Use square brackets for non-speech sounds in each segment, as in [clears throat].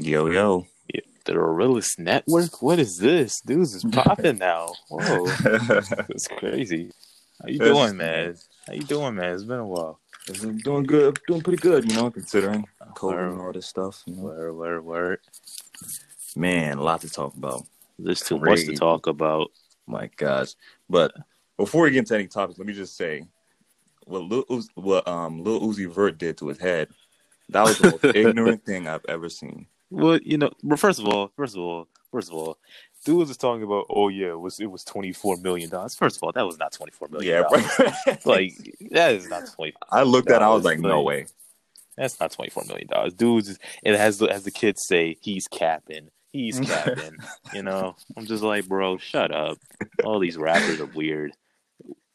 Yo, yo. The Realist Network? What is this? Dudes is [laughs] popping now. Whoa. [laughs] That's crazy. How you doing, man? How you doing, man? It's been a while. I'm doing good, doing pretty good, you know, considering COVID Word. and all this stuff. You know? Word, word, word. Man, a lot to talk about. There's too much to talk about. My gosh. But before we get into any topics, let me just say what Lil, Uz- what um Lil Uzi Vert did to his head. That was the most [laughs] ignorant thing I've ever seen. Well, you know, well, first of all, first of all, first of all, dudes is talking about, oh yeah, it was it was twenty four million dollars. First of all, that was not twenty four million. Yeah, dollars. [laughs] like that is not twenty. I looked at I was That like, no like- way. That's not twenty four million dollars. Dudes, is- it has as the kids say, he's capping. He's capping. [laughs] you know, I'm just like, bro, shut up. All these rappers are weird.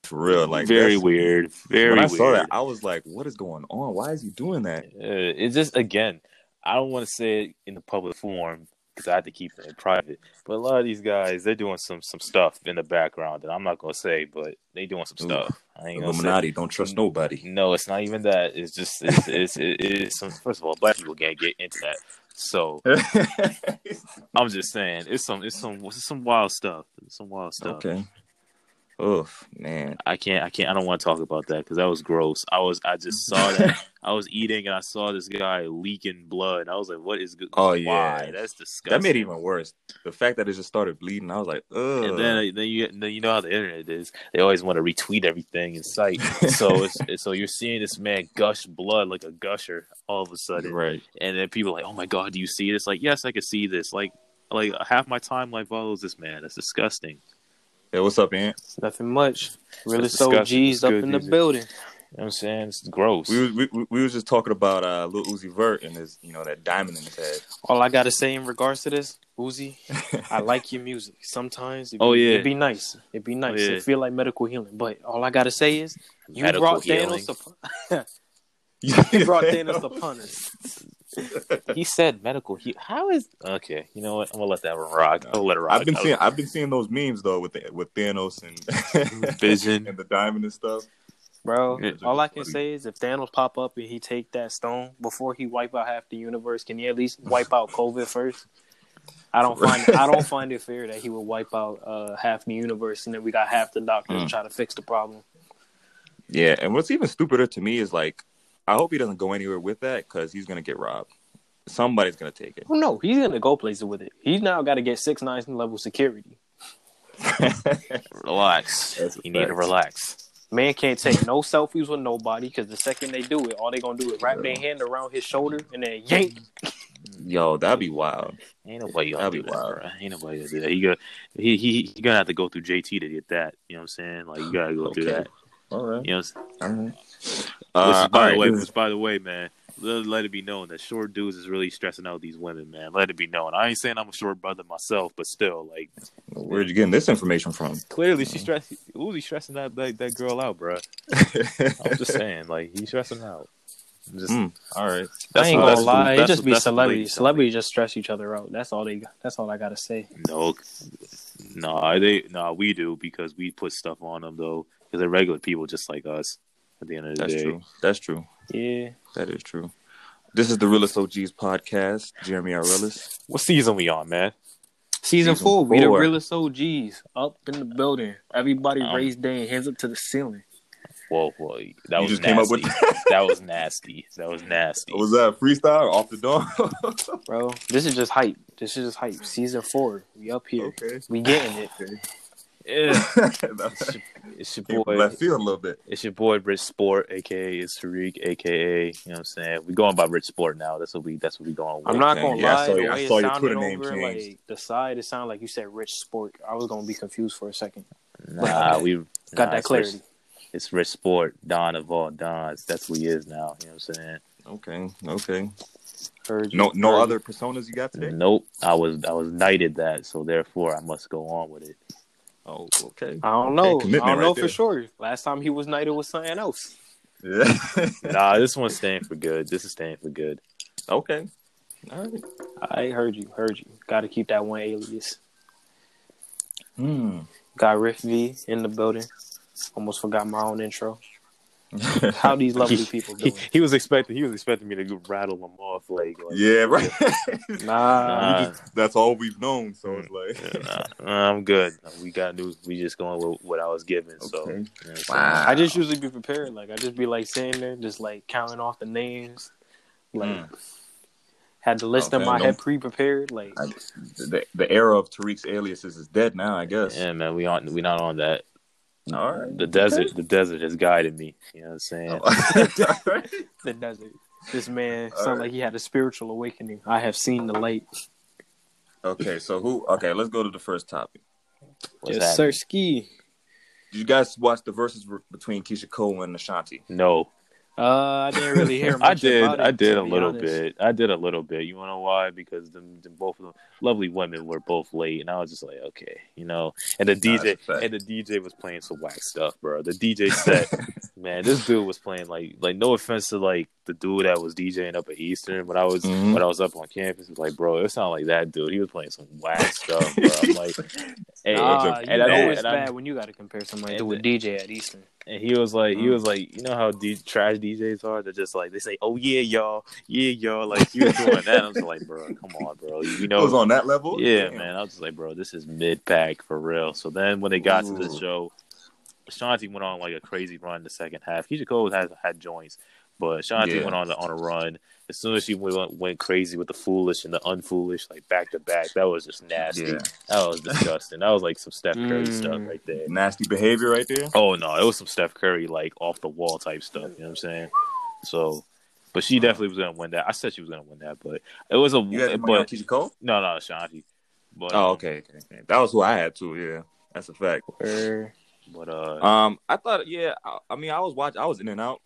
For real. Like very weird. Very when I weird. saw that, I was like, what is going on? Why is he doing that? Uh, it's just again, I don't want to say it in the public forum because I have to keep it in private. But a lot of these guys, they're doing some some stuff in the background that I'm not gonna say, but they doing some Ooh. stuff. I ain't gonna say. Illuminati, don't trust nobody. No, it's not even that. It's just it's it's, it's, it's some. First of all, black people can't get into that. So [laughs] I'm just saying, it's some it's some it's some wild stuff. It's some wild stuff. okay. Oof, man. I can't I can't I don't want to talk about that because that was gross. I was I just [laughs] saw that I was eating and I saw this guy leaking blood. I was like, what is good? Oh, Why? yeah. that's disgusting. That made it even worse. The fact that it just started bleeding, I was like, ugh. And then, then you then you know how the internet is. They always want to retweet everything in sight. so [laughs] it's so you're seeing this man gush blood like a gusher all of a sudden, right. and then people are like, "Oh my god, do you see this?" Like, yes, I can see this. Like, like half my timeline follows this man. That's disgusting. Hey, what's up, Ant? Nothing much. Really so. G's up good in the music. building. You know what I'm saying? It's gross. We was, we, we- we was just talking about uh, Lil Uzi Vert and his, you know, that diamond in his head. All I gotta say in regards to this, Uzi, I [laughs] like your music. Sometimes, it Oh, yeah. it'd be nice. It'd be nice. yeah. It feel like medical healing. But all I gotta say is, you Medical brought healing. Thanos upon. [laughs] [laughs] you brought Thanos upon us. He said medical. He how is okay? You know what? I'm gonna let that one rock. I'll let it rock. I've been seeing I've been seeing those memes though with the, with Thanos and [laughs] Vision. [laughs] and the diamond and stuff. Bro, Yeah. all I can Funny. say is if Thanos pop up and he take that stone before he wipe out half the universe, can he at least wipe out COVID first? I don't find I don't find it fair that he would wipe out uh, half the universe and then we got half the doctors Mm. trying to fix the problem. Yeah, and what's even stupider to me is like, I hope he doesn't go anywhere with that because he's gonna get robbed. Somebody's gonna take it. No, he's gonna go places with it. He's now got to get six nine level security. [laughs] Relax. That's You need to relax. Man can't take no selfies with nobody because the second they do it, all they gonna do is wrap their hand around his shoulder and then yank. Yo, that'd be wild. Ain't nobody gonna That'd do be that, wild. bro. Ain't nobody gonna do that. You got he he he gonna have to go through JT to get that. You know what I'm saying? Like you gotta go through that. All right. You know. What I'm saying? All right. Which Uh, by all the right, way, this which by the way, man, let, let it be known that short dudes is really stressing out these women, man. Let it be known. I ain't saying I'm a short brother myself, but still, like where'd you getting this information from? clearly she's stressing. Uzi stressing that, that that girl out, bro. [laughs] I'm just saying, like he's stressing out. Just, Mm, all right. That's I ain't gonna lie, it just be celebrities. Celebrities just stress each other out. That's all they. That's all I gotta say. No, no, they no, we do because we put stuff on them though, because they're regular people just like us. At the end of the That's day, true. That's true. Yeah. That is true. This is the Realist OGs podcast. Jeremy Arelis. what season we on, man? Season, Season four, we the four. realest OGs up in the building. Everybody Um, raised their hands up to the ceiling. Whoa, whoa, that You was just nasty. came up with [laughs] that was nasty. That was nasty. was that freestyle or off the dome? Bro, this is just hype. This is just hype. Season four, we up here. okay. We getting it. Yeah. [laughs] It's your, it's your came from boy. left field a little bit. It's your boy Rich Sport, aka it's Tariq, aka you know what I'm saying. We going by Rich Sport now. That's what we. That's what we going with. I'm not gonna yeah, I lie. saw the your- I saw it your sounded Twitter name over, changed. like the side, it sounded like you said Rich Sport. I was gonna be confused for a second. Nah, we [laughs] Got nah, that it's clarity. Rich, it's Rich Sport, Don of all Dons. That's who he is now. You know what I'm saying. Okay. Okay. Heard. No no Heard other personas you got today? Nope. I was I was knighted that, so therefore I must go on with it. Oh, okay. I don't know. Okay, I don't know right for there. sure. Last time he was knighted was something else. Yeah. [laughs] Nah, this one's staying for good. This is staying for good. okay. All right. I heard you. Heard you. Got to keep that one alias. Hmm. Got Riff V in the building. Almost forgot my own intro. [laughs] How these lovely He- people He, doing? he was expecting he was expecting me to rattle them off like, like yeah, right. [laughs] Nah, Nah. Just- that's all we've known. So it's like, Nah, nah, I'm good. We got new. We just going with what I was given. So Okay. you know what I'm? Wow. I just usually be prepared. Like I just be like sitting there, just like counting off the names. Like Mm. had the list in Okay, my head pre-prepared. Like I- the the era of Tariq's aliases is dead now. I guess. Yeah, man, we aren't we not on that. All right. The desert, the desert has guided me. You know what I'm saying? Oh, [laughs] [laughs] all right. the desert. This man All sounded right. like he had a spiritual awakening. I have seen the light. Okay, so who? Okay, let's go to the first topic. What's yes, sir. Ski. Did you guys watch the Verzuz between Keyshia Cole and Ashanti? No, Uh, I didn't really hear. [laughs] I Much did. about it, I did to a little honest. bit. I did a little bit. You want to know why? Because them, them both of them lovely women were both late, and I was just like, okay, you know. And the Nah, DJ that's a fact. and the DJ was playing some whack stuff, bro. The DJ set, [laughs] man, this dude was playing like like no offense to like the dude that was DJing up at Eastern, but I was Mhm. when I was up on campus, it was like, bro, it sounded like that dude. He was playing some whack stuff, bro. I'm [laughs] like, and, Ah, and, you and know I did- it's and I- bad when you got to compare somebody to a DJ at Eastern. and he was like, he Mm. was like, you know how D- trash DJs are? They're just like, they say, oh yeah, y'all, yeah, y'all. Like he was doing that. I was like, bro, come on, bro. You [laughs] know, It know, was on that level. yeah, Damn. man. I was just like, bro, this is mid pack for real. So then when they got to the show, Shanti went on like a crazy run in the second half. Keyshia Cole had had joints, but Shanti Yeah. went on on a run. As soon as she went, went crazy with the foolish and the unfoolish, like back to back, that was just nasty. Yeah. That was disgusting. that was like some Steph Curry Mm. stuff right there. Nasty behavior right there. Oh no, it was some Steph Curry like off the wall type stuff. You know what I'm saying? So, but she definitely was gonna win that. I said she was gonna win that, but it was a You had money on but Keyshia Cole? no, no, Shanti. But Oh, okay, okay, okay. That was who I had too. Yeah, that's a fact. Where But uh, Um, I thought, yeah. I, I mean, I was watching. I was in and out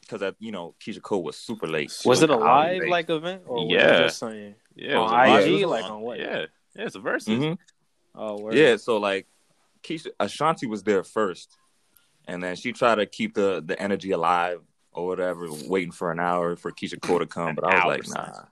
because you know Keyshia Cole was super late. was it a live late. like event or Yeah. it just saying? yeah, on IG, it like on- on what? Yeah, yeah, it's a Verzuz. Mhm. Oh, word. Yeah, so like Keisha Ashanti was there first, and then she tried to keep the the energy alive or whatever, waiting for an hour for Keyshia Cole to come. But I was like, Hours. nah.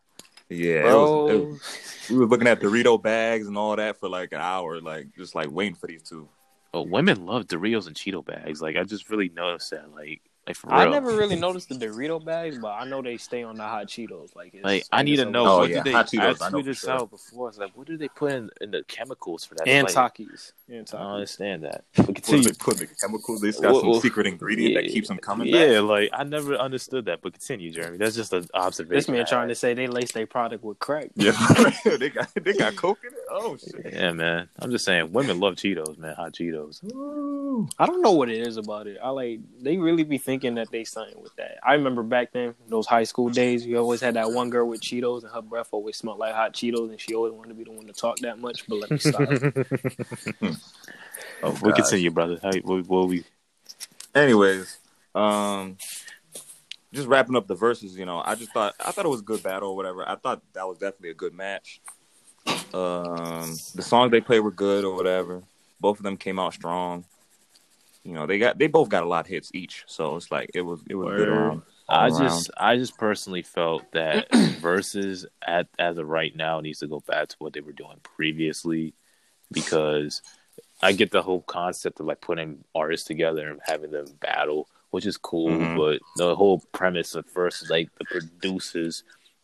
Yeah, it was, it was- we were looking at Dorito bags and all that for like an hour, like just like waiting for these two. But women love Doritos and Cheeto bags. Like I just really noticed that. Like, like for real. I never really [laughs] noticed the Dorito bags, but I know they stay on the hot Cheetos. Like, it's, Like I need to a- know Oh, what yeah, do they? hot Cheetos, I I know tweeted for this sure. out before. I like, what do they put in, in the chemicals for that? and Like, Takis. And I don't understand that. [laughs] But What continue. they put the chemicals? They just got Well, some well, secret ingredient that keeps them coming Yeah, back. like I never understood that. But continue, Jeremy. That's just an observation. This man I trying to say they lace their product with crack. Yeah, [laughs] they got they got coke in it. Oh shit! Yeah, man. I'm just saying, women love Cheetos, man. Hot Cheetos. Ooh. I don't know what it is about it. I like they really be thinking that they something with that. I remember back then, those high school days, you always had that one girl with Cheetos and her breath always smelled like hot Cheetos and she always wanted to be the one to talk that much, but let me stop. [laughs] Oh, we gosh. continue, brother. How, what, what we? Anyways, um, just wrapping up the Verzuz. You know, I just thought I thought it was a good battle or whatever. I thought that was definitely a good match. Um, the songs they played were good or whatever. Both of them came out strong. You know, they got they both got a lot of hits each, so it's like it was it was good Word. around. I all just, I just personally felt that [clears throat] Verzuz at as of right now needs to go back to what they were doing previously, because I get the whole concept of like putting artists together and having them battle, which is cool. Mhm. But the whole premise of first is like the producers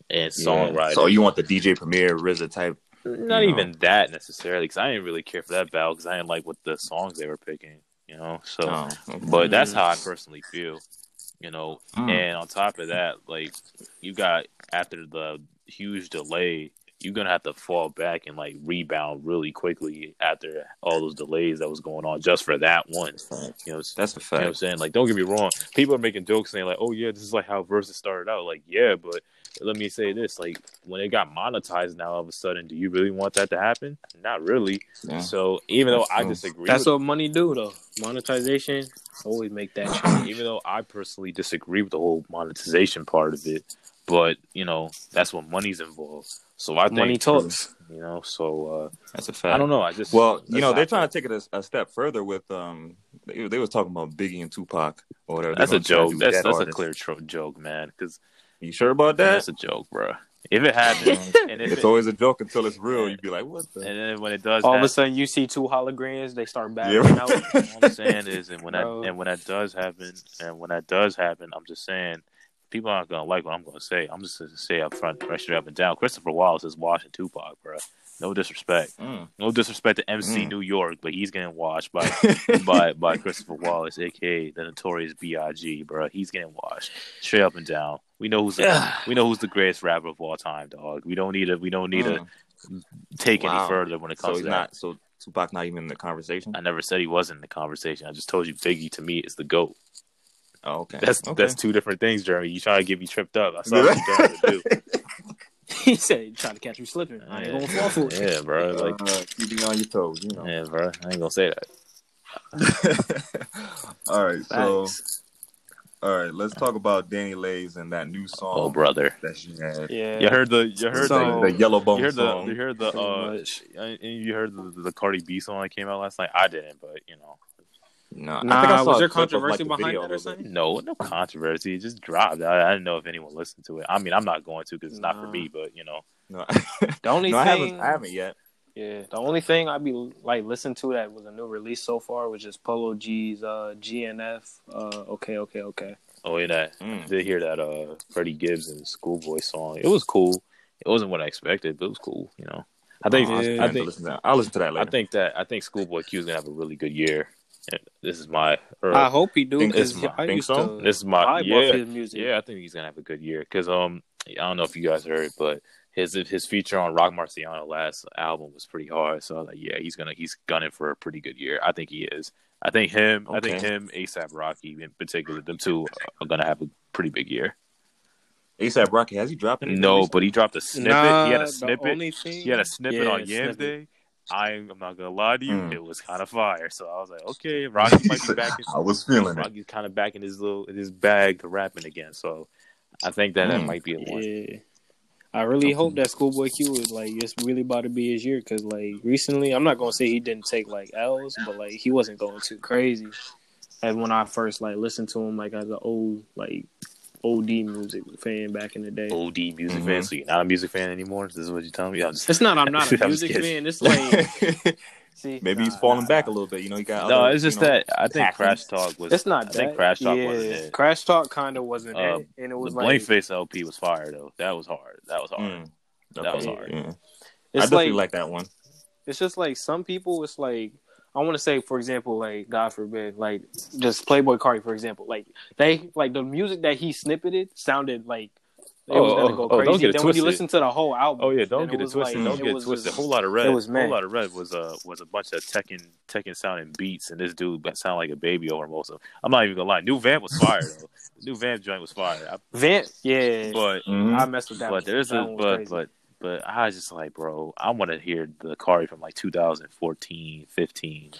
and Yeah. songwriters. So you want the DJ Premier RZA type? Not you know. even that necessarily, because I didn't really care for that battle because I didn't like what the songs they were picking, you know. So, Oh, okay. but that's how I personally feel, you know. Mm. And on top of that, like you got after the huge delay, you're gonna have to fall back and like rebound really quickly after all those delays that was going on just for that one. You know, That's a you know I'm saying? Like, don't get me wrong. People are making jokes saying like, "Oh yeah, this is like how Verzuz started out." Like, yeah, but let me say this: like, when it got monetized, now all of a sudden, do you really want that to happen? Not really. Yeah. So even though That's I disagree, That's with, what money do though. Monetization always make that [clears throat] change. even though I personally disagree with the whole monetization part of it, but you know that's when money's involved. So I think Money talks. You know, so uh, That's a fact. I don't know. I just Well, you know, they're trying to take it a, a step further with um. They, they was talking about Biggie and Tupac or whatever. That's a gonna try to joke. That's that that's a clear tro- joke, man. Because You sure about that? that's a joke, bro. If it happens, [laughs] and if It's it, always a joke until it's real. You'd be like, what the? and then when it does, All of a sudden, you see two holograms. They start Yeah. battling out. [laughs] all I'm saying is, and when Bro. that and when that does happen, and when that does happen, I'm just saying, people aren't gonna like what I'm gonna say. I'm just gonna say up front, right straight up and down. Christopher Wallace is washing Tupac, bro. No disrespect, Mm. no disrespect to MC Mm. New York, but he's getting washed by [laughs] by by Christopher Wallace, aka the Notorious B.I.G. Bro, he's getting washed straight up and down. We know who's the, we know who's the greatest rapper of all time, dog. We don't need to we don't need Mm. to take Wow. any further when it comes So comes he's to that. not. So Tupac not even in the conversation. I never said he wasn't in the conversation. I just told you Biggie to me is the goat. Oh, okay. That's okay. that's two different things, Jeremy. You trying to get me tripped up? I saw what you trying to do. [laughs] he said, he "Trying to catch me slipping. I ain't gonna fall for it." Yeah, bro. Like, uh, keeping you on your toes, you know. yeah, bro. I ain't gonna say that. [laughs] all right, so Facts. All right, let's talk about DaniLeigh's and that new song Oh, brother. that she had. Yeah, You heard the you heard So- the, the Yellow the Bone you heard the song. you heard the Pretty uh and you heard the, the Cardi B song that came out last night. I didn't, but you know, no, I think I saw was there clip of, like, controversy the behind video that or something? no, no controversy. It just dropped. I, I didn't know if anyone listened to it. I mean, I'm not going to because it's not for me. But you know, No, The only [laughs] no I thing, haven't. I haven't yet. Yeah, the only thing I'd be like listening to that was a new release so far was just Polo G's uh, GNF. Uh, okay, okay, okay. oh yeah, that Mm. I did hear that uh Freddie Gibbs and Schoolboy song. It was cool. It wasn't what I expected, but it was cool. You know, I think Oh, I, Yeah. planning I to think listen to that. I'll listen to that I think that I think Schoolboy Q is gonna have a really good year. And This is my or, I hope he do Think because it's my- I think so? This is my- vibe yeah, his music. yeah, I think he's gonna have a good year because um I don't know if you guys heard, but his his feature on Rock Marciano last album was pretty hard. So I was like, yeah, he's gonna he's gunning for a pretty good year. I think he is. I think him. I think him, ASAP Rocky in particular, them two are gonna have a pretty big year. ASAP Rocky has he dropped anything? No, recently? but he dropped a snippet. Nah, he had a the snippet. only thing- He had a snippet Yeah, on Yams. Day. I'm, I'm not gonna lie to you, Mm. it was kind of fire. So I was like, okay, Rocky might be [laughs] back. In, I was feeling it. Rocky's kind of back in his little in his bag to rapping again. So I think that that Mm. might be a one. Yeah. I really Okay. hope that Schoolboy Q is like it's really about to be his year because like recently I'm not gonna say he didn't take like L's but like he wasn't going too crazy as when I first like listened to him like as an old like OD music fan back in the day. OD music Mhm. fan. So you're not a music fan anymore. This is what you're telling me. I'm just, It's not I'm not [laughs] I'm a music kidding. fan. It's like [laughs] see Maybe he's falling nah, back nah. a little bit. You know, he got. no, other, it's just you know, that I think passions. Crash Talk was. It's not I think that. Crash Talk yeah, wasn't it. Crash Talk kind of wasn't Uh, it, and it The was Blank like Face LP was fire though. That was hard. That was hard. Mm. That was hard. yeah. I definitely like like that one. it's just like some people it's like I want to say for example like God forbid like just Playboi Carti for example like they like the music that he snippeted sounded like it was Oh, gonna oh, go oh, don't crazy. get it then when you twisted. listen to the whole album, Oh yeah, don't get it, was twisted. like- don't get it twisted. just- Whole Lotta Red. it was Whole Lotta Red was uh was a bunch of Tekken Tekken sounding beats, and this dude sound like a baby over most of. them. I'm not even gonna lie. New Vamp was fire though. New Vamp joint was fire. I, Vamp, yeah, but Mhm. I messed with that. but one. there's That a but crazy. but but I was just like, bro, I want to hear the Carti from like 2014, 15.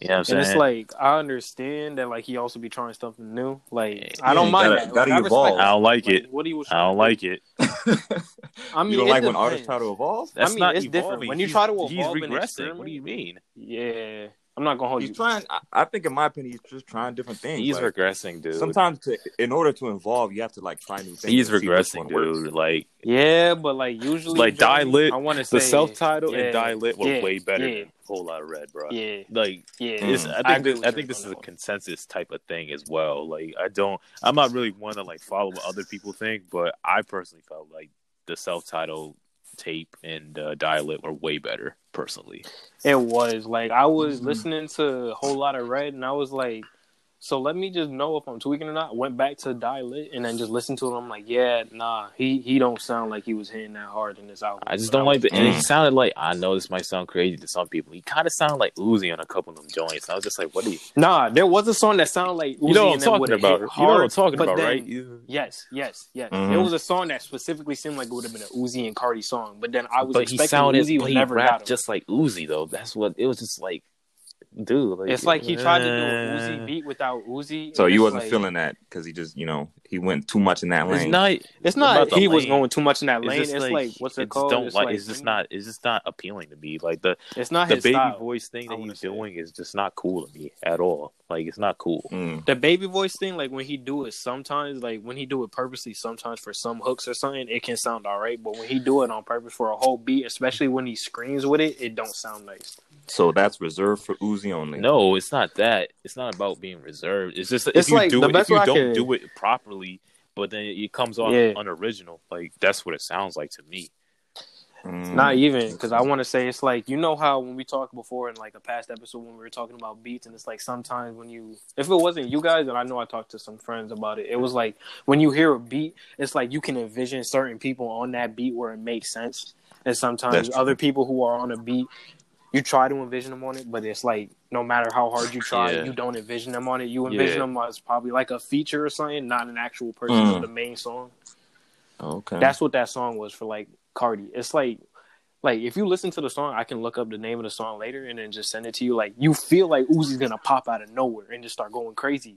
You know what I'm saying? and it's like I understand that like he also be trying something new. Like I don't you mind gotta- that. gotta Like, I respect evolve. I don't like like, it. What he was. I don't like it. [laughs] I mean, you don't it like when artists try to evolve? That's mean, not it's different. evolving. When you He's- try to he's evolve and regressing. What do you mean? Yeah, I'm not gonna hold you. He's you. trying. I, I think, in my opinion, he's just trying different things. He's like, regressing, dude. sometimes, to, in order to evolve, you have to like try new things. he's and see which regressing, one works. dude. Like Yeah, but like usually, Like, Die Johnny, Lit, I want to say the self-title yeah, and Die Lit were yeah, way better yeah. than Whole Lotta Red, bro. Yeah, Like yeah. it's, Mm. I think I this, I think this is a one. consensus type of thing as well. Like I don't, I'm not really one to like follow what other people think, but I personally felt like the self-title tape and uh, Die Lit were way better personally. It was like I was Mhm. listening to a Whole Lotta Red, and I was like, so let me just know if I'm tweaking or not. Went back to Die Lit and then just listened to it. I'm like, yeah, nah, he he don't sound like he was hitting that hard in this album. I just don't like the. And Mm. it sounded like I know this might sound crazy to some people. He kind of sounded like Uzi on a couple of them joints. I was just like, what are you? Nah, there was a song that sounded like Uzi You know what I'm and talking about? hit You know what I'm talking about, then- right? Yes, yes, yes. Mhm. There was a song that specifically seemed like it would have been an Uzi and Carti song, but then I was But he expecting sounded, Uzi but he never rapped just like Uzi though. That's what it was. Just like, dude, like, it's like he tried to do a uh, Uzi beat without Uzi. So and you wasn't like- feeling that because he just, you know, he went too much in that lane. It's lane. not. It's not about the he was going too much in that lane. just It's like, what's I it just called? Don't It's like. like It's just not. It's just not appealing to me. Like the It's not the his baby style. voice thing that he's doing is just not cool to me at all. Like it's not cool. Mm. The baby voice thing, like when he do it sometimes, like when he do it purposely, sometimes for some hooks or something, it can sound alright. But when he do it on purpose for a whole beat, especially when he screams with it, it don't sound nice. So that's reserved for Uzi only. No, it's not that. It's not about being reserved. It's just It's if you like do the it, best if you don't can- do it properly, but then it comes off Yeah. unoriginal. Like that's what it sounds like to me. Mm. Not even because I want to say it's like you know how when we talked before in like a past episode when we were talking about beats and it's like sometimes when you if it wasn't you guys and I know I talked to some friends about it it was like when you hear a beat it's like you can envision certain people on that beat where it makes sense and sometimes other people who are on a beat you try to envision them on it but it's like no matter how hard you try Yeah. you don't envision them on it you envision Yeah. them as probably like a feature or something not an actual person Mm. on the main song Okay. that's what that song was for like Carti. It's like like if you listen to the song, I can look up the name of the song later and then just send it to you. Like you feel like Uzi's gonna pop out of nowhere and just start going crazy.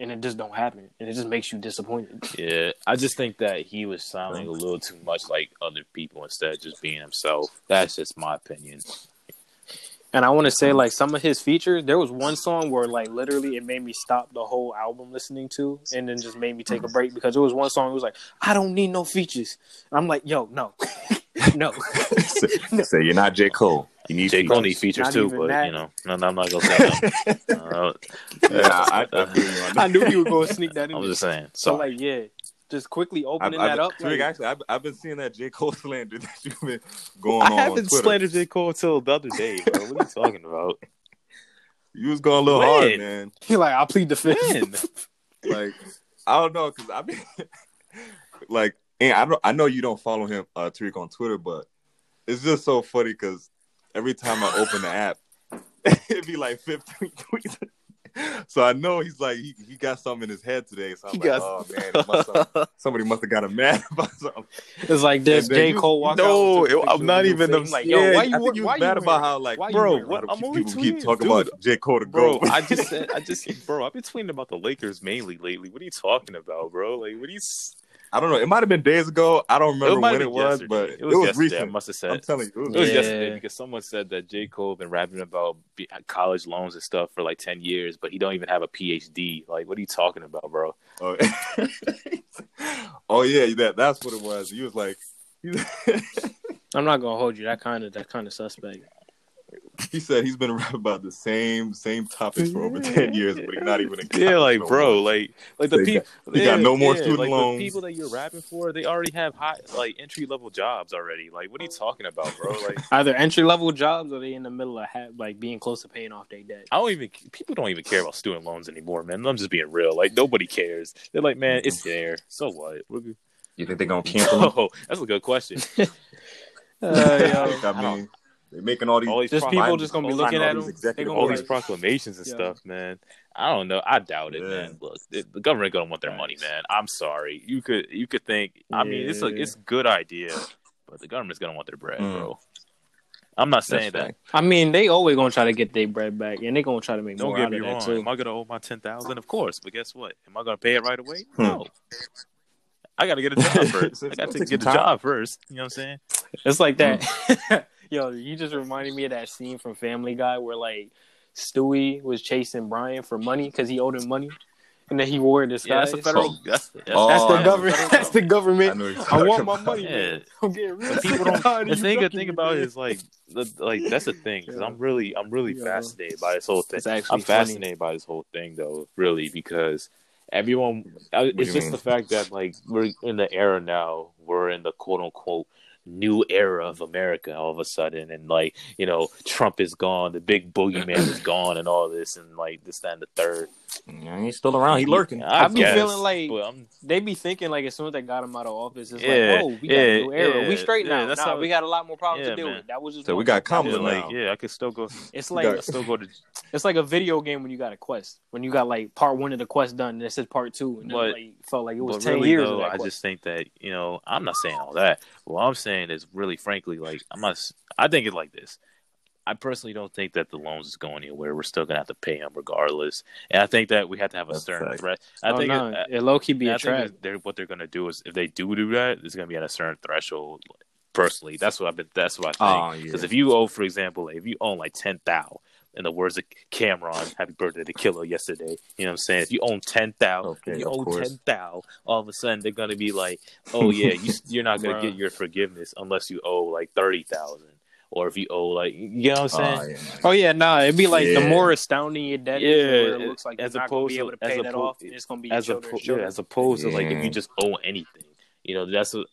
And it just don't happen. And it just makes you disappointed. Yeah, I just think that he was sounding a little too much like other people instead of just being himself. That's just my opinion. And I wanna say like some of his features, there was one song where like literally it made me stop the whole album listening to and then just made me take a break because it was one song it was like, I don't need no features. I'm like, yo, no. [laughs] no. say, [laughs] say you're not J Cole. You need J. Cole features. need features Not too, but that. you know, no, no, I'm not gonna say that. [laughs] Uh, Yeah, I, I feel you on that. I knew you were gonna sneak that in. I was there. just saying. So So like yeah, just quickly I've, opening I've, that up. Tariq, like- actually, I've, I've been seeing that J Cole [laughs] slander that you've been going I on I haven't Twitter. slandered J. Cole until the other day, bro. What are you talking about? [laughs] You was going a little hard, When? man. [laughs] He like, I'll plead the fifth. Like I don't know, cause I mean, like, and I don't. I know you don't follow him, uh, Tariq, on Twitter, but it's just so funny because every time I open the app, it'd be like 15 tweets. So I know he's like he, he got something in his head today. So I'm He like, got- oh man, must have- somebody must have got him mad [laughs] about something. It's like this. And J. Cole walk No, out. with it- I'm not even face, the- like, Yeah, yo, why I you? think you why mad you about wearing- how like why Bro, wearing- what? I'm people only keep talking dude. about J Cole to Bro, go. I just [laughs] said, I just, bro, I've been tweeting about the Lakers mainly lately. What are you talking about, bro? Like, what are you? S- I don't know. It might have been days ago. I don't remember might when it been was, yesterday. but it was, yesterday. I recent. must have said. I'm said. telling you, it was It was Yeah. yesterday because someone said that J. Cole been rapping about college loans and stuff for like ten years, but he don't even have a PhD. Like, what are you talking about, bro? Oh, [laughs] oh yeah, that that's what it was. He was like, [laughs] I'm not gonna hold you. That kind of that kind of suspect. He said he's been rapping about the same same topics for over ten years, but he's not even in Yeah, like, no bro, more. like, like the They people. got- he got no more student like, loans. The people that you're rapping for, they already have high, like, entry level jobs already. Like, what are you talking about, bro? Like, [laughs] Either entry level jobs or they in the middle of ha- like being close to paying off their debt. I don't even. People don't even care about student loans anymore, man. I'm just being real. Like, nobody cares. They're like, man, it's there. So what? We're you think they're gonna [laughs] cancel? Oh, that's a good question. [laughs] Uh, yo, I mean, they're making all these. All these Just pro- people just gonna be looking at him. executive They all be these proclamations and Yeah. stuff, man. I don't know. I doubt it, Yeah. man. Look, it, the government gonna want their money, man. I'm sorry. You could you could think. I mean, it's like Yeah. it's a good idea, but the government's gonna want their bread, Mm. bro. I'm not saying That's that. I mean, they always gonna try to get their bread back, and they gonna try to make Don't more get out me of wrong. that too. Am I gonna owe my ten thousand? Of course, but guess what? Am I gonna pay it right away? Hmm. No. I gotta get a job [laughs] first. I got to get a job first. You know what I'm saying? It's like that. [laughs] Yo, you just reminded me of that scene from Family Guy where like Stewie was chasing Brian for money because he owed him money, and then he wore a disguise. Yeah, that's a federal. That's, that's, Oh, That's the yeah. government. That's the government. know I, want my about. money. Yeah. Man. I'm getting real. People sick and tired don't. The thing, the ducking thing about it man. is like, the, like that's the thing. Because Yeah. I'm really, I'm really Yeah. fascinated by this whole thing. I'm funny. fascinated by this whole thing, though, really, because everyone. Uh, I, do it's just mean? the fact that like we're in the era now. We're in the quote unquote new era of America all of a sudden, and like you know, Trump is gone, the big boogeyman is gone, and all this, and like this, that, and the third. Yeah, he's still around. He lurking. I, I be guess, feeling like- I'm, They be thinking like as soon as they got him out of office, it's Yeah, like, oh, we got a new era. we straight yeah, now. that's nah, how- we got a lot more problems Yeah, to deal man. with. That was just So we got yeah, Kamala like, now. yeah, I could still go. It's like got- I still go to it's like a video game when you got a quest. When you got like part one of the quest done, and it says part two, and But- it like, felt like it was but ten really, years. though, of that I just think that you know, I'm not saying all that. What I'm saying is really, frankly, like I'm not. s- I think it's like this. I personally don't think that the loans is going anywhere. We're still gonna have to pay them regardless, and I think that we have to have a That's certain fact. threat. I oh, think no, it, it low key be I a think trap. they're, what they're gonna do is if they do do that, it's gonna be at a certain threshold. Personally, that's what I've been. That's what I think. Oh, yeah. Because if you owe, for example, if you own like ten thou, in the words of Cam'ron, happy birthday to Killa yesterday. You know what I'm saying? If you own ten thousand, Okay, you of own course. ten thousand, all of a sudden they're gonna be like, oh yeah, you, [laughs] you're not gonna get your forgiveness unless you owe like thirty thousand, or if you owe like, you know what I'm saying? Oh, yeah. Oh yeah, nah. It'd be like the more astounding your debt is, Yeah, where it looks like as you're not gonna opposed be to- able to as pay that oppo- off. It's gonna be as your opposed, yeah, as opposed to like if you just owe anything, you know, that's what.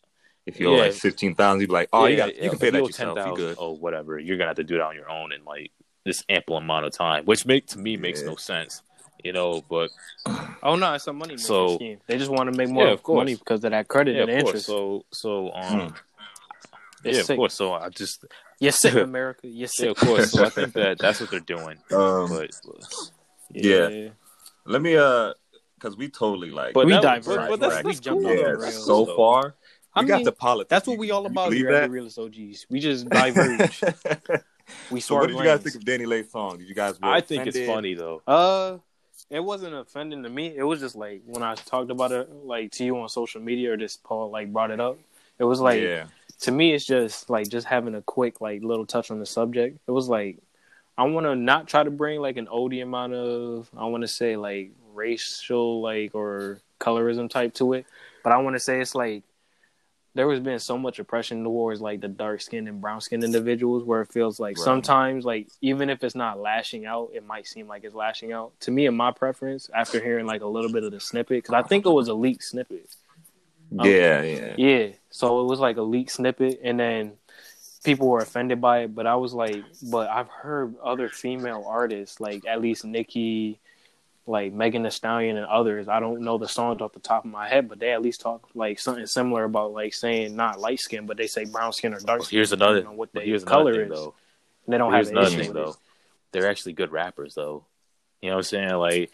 If you owe Yeah. like fifteen thousand, you'd be like, oh, you got yeah, you can pay that owe yourself. You 10,000, good? Oh, whatever. You're gonna have to do it on your own in like this ample amount of time, which make to me makes Yeah. no sense, you know. But [clears throat] Oh no, it's a money making So- scheme. They just want to make more Yeah, of course. money because of that credit yeah, and of course. interest. So, so um, It's yeah, sick. of course. So I just You're sick, [laughs] America. You're yeah, of course. So I think that that's what they're doing. [laughs] Um, But Yeah. let me uh, because we totally like, but We that, diverged. But, but that's, Right. That's cool. yeah, rails. so So- far. I we got mean, the politics. That's what we all about believe here at the Realist OGs. We just diverge. [laughs] we so what swerve did you guys think of DaniLeigh's song? Did you guys? were I think it's funny though. Uh, it wasn't offending to me. It was just like when I talked about it, like to you on social media, or just Paul like brought it up. It was like yeah, to me, it's just like just having a quick like little touch on the subject. It was like I want to not try to bring like an odious amount of I want to say like racial like or colorism type to it, but I want to say it's like there has been so much oppression towards like the dark skinned and brown skinned individuals where it feels like Right. sometimes like even if it's not lashing out, it might seem like it's lashing out. To me, in my preference, after hearing like a little bit of the snippet, because I think it was a leaked snippet. Um, yeah, yeah. Yeah. So it was like a leaked snippet, and then people were offended by it. But I was like, but I've heard other female artists, like at least Nicki, like Megan Thee Stallion, and others. I don't know the songs off the top of my head, but they at least talk like something similar about like saying not light skin, but they say brown skin or dark Well, skin. here's another. depending on what the here's color thing, is. though. And they don't Here's have an another issue thing with though. it. They're actually good rappers though. You know what I'm saying? Like,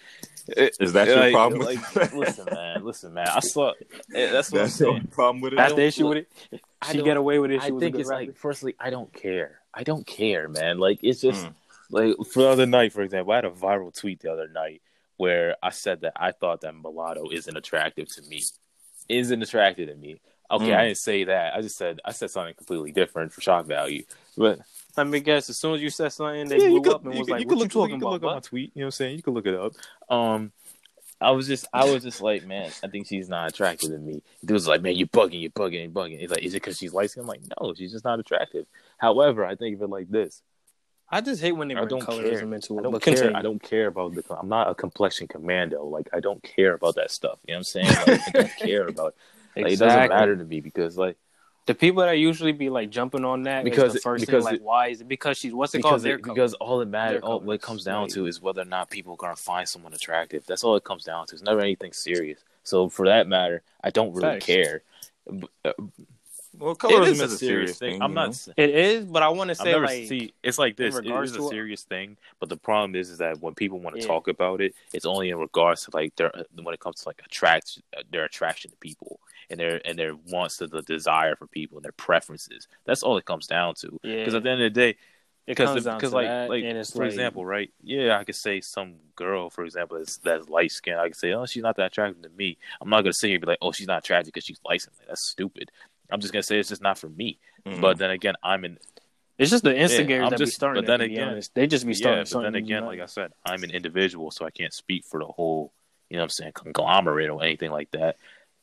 it- Is that your like, problem? Like, [laughs] listen, man. Listen, man. I saw. eh, That's what I'm saying. problem with it. That's the issue look- with it. I She get away with it. I She was a think good it's rapper. like, firstly, I don't care. I don't care, man. Like, it's just Mm. like for the other night, for example, I had a viral tweet the other night where I said that I thought that mulatto isn't attractive to me. Isn't attractive to me. Okay, Mm. I didn't say that. I just said I said something completely different for shock value. But Let mean, guess. As soon as you said something, they yeah, blew you could, up and you was could- like, you "What could you look, talking you could about?" look at my tweet. You know what I'm saying? You can look it up. Um, I was just, I was just like, man, I think she's not attractive to me. Dude was like, man, you're bugging, you're bugging, you're bugging. He's like, is it because she's light skinned? I'm like, no, she's just not attractive. However, I think of it like this. I just hate when they bring don't colorism care. into it. I don't care. continue. I don't care about the. I'm not a complexion commando. Like I don't care about that stuff. You know what I'm saying? Like, I don't care about. It. Like, It doesn't matter to me because like The people that usually be like jumping on that Because because the first because thing like it- why is it because she's what's it called because their it, color. because all it matters, all what it comes down right. to is whether or not people are gonna find someone attractive. That's all it comes down to. It's never anything serious. So for that matter, I don't really Facts. care. But, uh, Well, it colorism is a serious thing. I'm not. know? it is, but I want to say never like see. It's like this. in It regards is a to it- serious thing, but the problem is, is that when people want to Yeah. talk about it, it's only in regards to like their when it comes to like attraction, their attraction to people, and their and their wants to the desire for people and their preferences. That's all it comes down to. yeah, Because at the end of the day, because because like that, like for like, example, right? Yeah, I could say some girl, for example, that's that's light skinned. I could say, oh, she's not that attractive to me. I'm not gonna sit here and be like, oh, she's not attractive because she's light skinned. That's stupid. I'm just gonna say it's just not for me. Mhm. But then again, I'm in it's just the instigators I'm that be just- starting. but then it, again- honest. they just be starting. yeah. But something then again, like I said, I'm an individual, so I can't speak for the whole, you know, what I'm saying conglomerate or anything like that.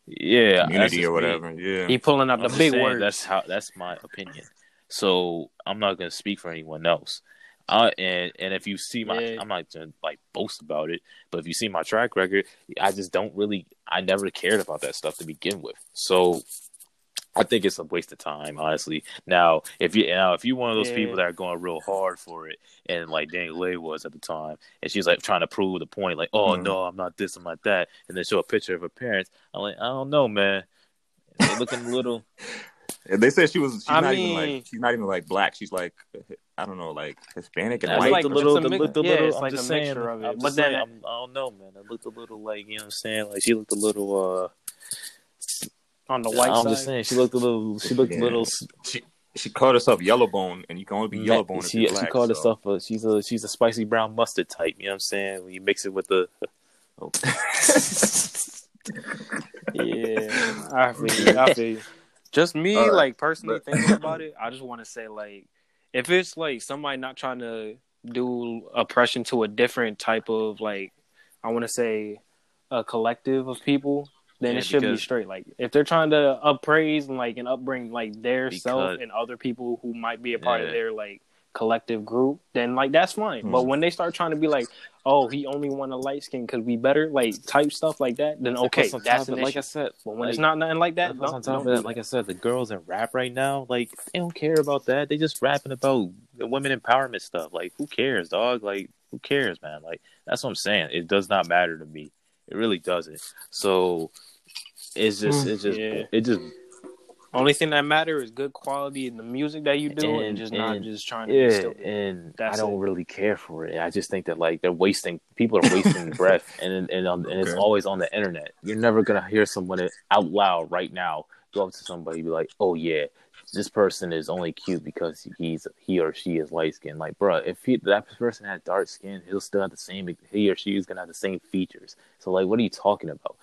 Yeah, community just or me. whatever. Yeah. he pulling out I'm the big saying words. That's how. That's my opinion. So I'm not gonna speak for anyone else. Uh, and and if you see my, Yeah. I'm not gonna like boast about it, but if you see my track record, I just don't really. I never cared about that stuff to begin with. So I think it's a waste of time, honestly. Now, if you now if you one of those Yeah. people that are going real hard for it, and like DaniLeigh was at the time, and she's like trying to prove the point, like, oh Mhm. no, I'm not this, I'm not that, and then show a picture of her parents. I'm like, I don't know, man. They're looking a little. [laughs] And they said she was. She's I not mean- even like. She's not even like black. She's like, I don't know, like Hispanic and I white. looked like- a little, it's the, mix- looked a yeah, little. it's I'm like just a saying, mixture of it. I'm But just then- saying, I'm, I don't know, man. It looked a little like you know what I'm saying. Like she looked a little. uh on the white I'm side. just saying, she looked a little. She looked Yeah. a little. She she called herself Yellowbone, and you can only be Yellowbone if she, you're she called so. herself a. She's a. She's a spicy brown mustard type. You know what I'm saying? When you mix it with the. Oh. [laughs] Yeah, I feel you. I feel you. [laughs] Just me, All right, like personally but- thinking [laughs] about it, I just want to say like, if it's like somebody not trying to do oppression to a different type of like I want to say a collective of people, then Yeah, it should be straight. Like if they're trying to uppraise and like and upbring like their self and other people who might be a part of their like collective group, then like that's fine. But Mhm. when they start trying to be like, oh, he only want a light skin because we better, like type stuff like that, then okay, Plus that's an of it, like I said. But when it's not nothing like that, Plus, don't, on top don't of that, like I said, the girls in rap right now, like they don't care about that. They just rapping about the women empowerment stuff. Like, who cares, dog? Like, who cares, man? Like, that's what I'm saying. It does not matter to me. It really doesn't. So, it's just, mm. it's just, Yeah. it just, Only thing that matter is good quality in the music that you do, and, And- just not just trying to be yeah. And That's I don't it. really care for it. I just think that like they're wasting. People are wasting [laughs] breath, and and, on, and it's always on the internet. You're never gonna hear someone out loud right now go up to somebody and be like, "Oh yeah, this person is only cute because he's he or she is light skinned. Like, bruh, if he, that person had dark skin, he'll still have the same. He or she is gonna have the same features. So, like, what are you talking about?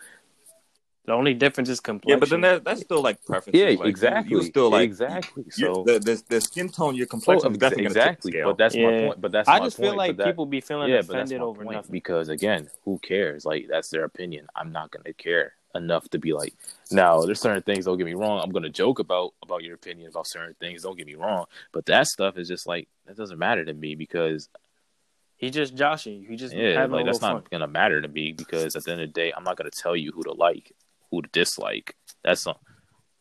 The only difference is complexity. Yeah, but then that, that's still like preferences. Yeah, Like, you- exactly. You, still like exactly. So, the, the the skin tone, your oh, complexion is ex- exactly. Gonna But that's my point. But that's my point. I my just point. feel like that- people be feeling yeah, offended over point nothing. because again, who cares? Like that's their opinion. I'm not gonna care enough to be like, now there's certain things. Don't get me wrong. I'm gonna joke about about your opinion about certain things. Don't get me wrong. But that stuff is just like that doesn't matter to me because He just joshing you. He just yeah, having like a that's little not gonna matter to me because at the end of the day, I'm not gonna tell you who to like, who to dislike. That's some,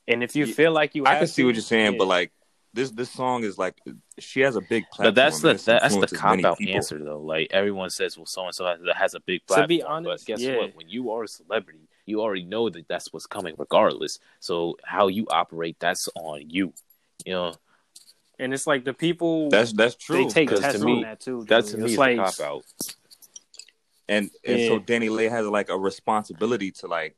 And if you Yeah, feel like you, I can see to, what you're saying, yeah. but like this this song is like she has a big platform. but that's the and this that, that's the cop out answer though. Like everyone says, well, so and so has, has a big platform. To platform. be honest, but guess yeah. what? When you are a celebrity, you already know that that's what's coming, regardless. So how you operate, that's on you. You know, and it's like the people That's that's true. they take tests to me, on that too. that dude. to me it's is like a cop out. and and Yeah. so DaniLeigh has like a responsibility to like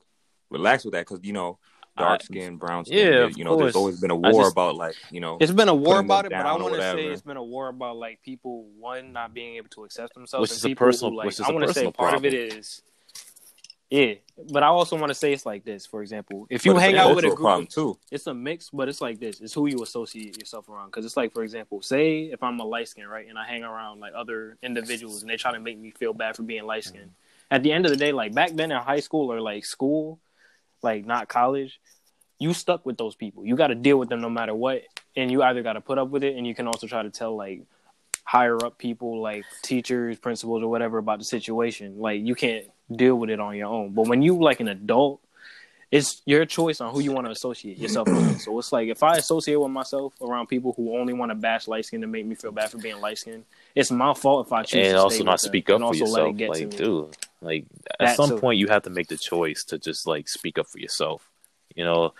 relax with that because you know dark skin, brown skin. Yeah, you, of you know, there's always been a war just- about like you know. It's been a war about it, but I want to say it's been a war about like people one not being able to accept themselves, Which and is a personal- who, like, which is I a want to say personal part problem. of it is, yeah. But I also want to say it's like this. For example, if you but hang out with a group, problem too. it's a mix, but it's like this. It's who you associate yourself around. Because it's like, for example, say if I'm a light skin, right, and I hang around like other individuals, and they try to make me feel bad for being light skinned. Mm. At the end of the day, like back then in high school or like school, like not college, you stuck with those people. You got to deal with them no matter what, and you either got to put up with it, and you can also try to tell like higher up people, like teachers, principals, or whatever about the situation. Like you can't deal with it on your own. But when you like an adult, it's your choice on who you want to associate yourself with. [clears throat] So it's like if I associate with myself around people who only want to bash light skin to make me feel bad for being light skin, it's my fault if I choose and to also stay not speak and up for also let yourself. it get to Like, dude, like at That some too. point you have to make the choice to just like speak up for yourself. You know,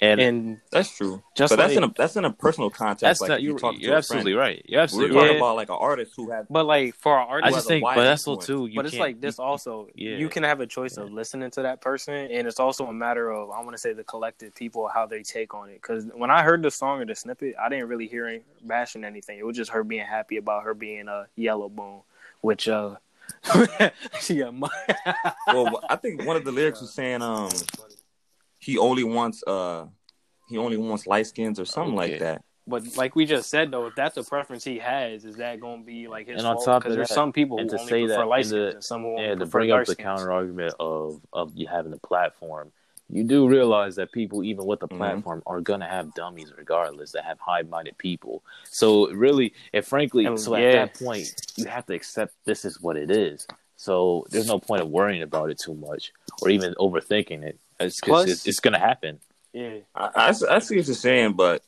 and, And That's true. just but that's in a that's in a personal context. that's like not you you're, talk you're absolutely friend. right. You're We're absolutely talking right. about like an artist who has but like for our I just has a think, but that's so too. You but it's like this also. Yeah. You can have a choice of listening to that person, and it's also a matter of I want to say the collective people how they take on it. Because when I heard the song or the snippet, I didn't really hear any bashing anything. It was just her being happy about her being a yellow bone, which uh, she got my. well, I think one of the lyrics was saying um he only wants uh he only wants light skins or something Okay. like that. But like we just said though, if that's a preference he has, is that going to be like his And on fault? top of Because there's that, some people who to only say prefer that light in skins, the- and some who yeah, to bring up the skins. counter argument of of you having a platform, you do realize that people, even with the Mhm. platform, are gonna have dummies regardless. That have high minded people. So really, and frankly, And so yeah. at that point, you have to accept this is what it is. So there's no point of worrying about it too much or even overthinking it. It's, 'cause Plus- it's, it's gonna happen. Yeah, I, I, I see what you're saying, but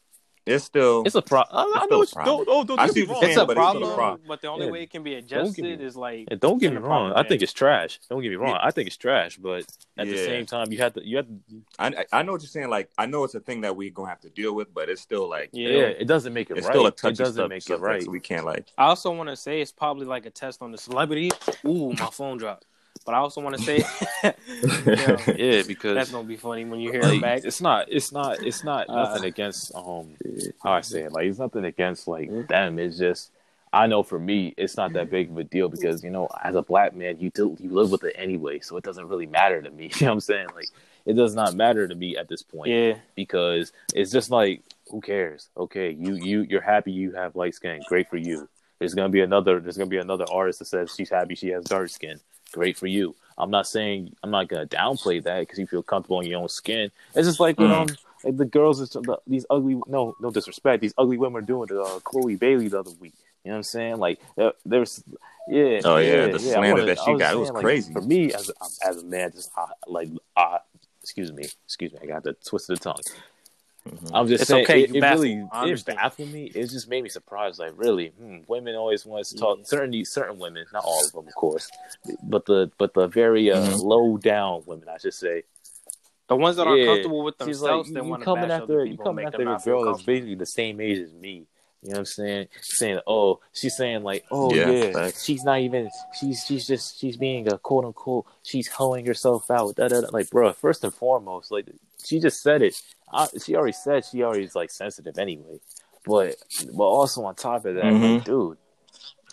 it's still It's a problem. I, I know. It's, don't don't oh, don't I get me wrong. it's a but it's a problem, problem. but the only Yeah. way it can be me- adjusted is like. And don't get me wrong. problem, I think it's trash. Don't get me wrong. I think it's trash. But at the same time, you have to. You have to. I I know what you're saying. Like I know it's a thing that we're gonna have to deal with, but it's still like Yeah. Yeah, it doesn't make it it's right. still a it doesn't sub- make it subject, right. So we can't like I also want to say it's probably like a test on the celebrity. Ooh, my phone dropped. But I also want to say, Yo, [laughs] yeah, because that's gonna be funny when you hear like, it back. it's not. It's not. It's not Uh, nothing against um how I say it. Like it's nothing against like them. It's just I know for me, it's not that big of a deal because you know, as a black man, you do you live with it anyway, so it doesn't really matter to me. [laughs] You know what I'm saying? Like it does not matter to me at this point. Yeah, because it's just like who cares? Okay, you you you're happy you have light skin, great for you. There's gonna be another. There's gonna be another artist that says she's happy she has dark skin. Great for you. I'm not saying I'm not gonna downplay that because you feel comfortable in your own skin. It's just like you know, like the girls, the, these ugly. No, no disrespect. These ugly women are doing to uh, Chloe Bailey the other week. You know what I'm saying? Like uh, there's, yeah. Oh yeah, yeah the yeah. slander that she got, it was like, crazy. for me as a, as a man. Just uh, like uh, excuse me, excuse me. I got the twist of the tongue. Mhm. I'm just It's saying, okay, it, you it really it baffled me. It just made me surprised. Like, really, hmm, women always want to talk. Yeah. Certain certain women, not all of them, of course, but the but the very uh, Mhm. low down women, I should say. The ones that are Yeah. comfortable with themselves, like, they you, you want to coming bash after you people, coming after them a girl that's basically the same age as me. You know what I'm saying? Saying, oh, she's saying like, oh Yeah, yeah, she's not even. She's she's just she's being a quote unquote. She's hoeing herself out. Da, da, da. Like, bro, first and foremost, like she just said it. I, she already said she already is like sensitive anyway. But but also on top of that, Mhm. like, dude,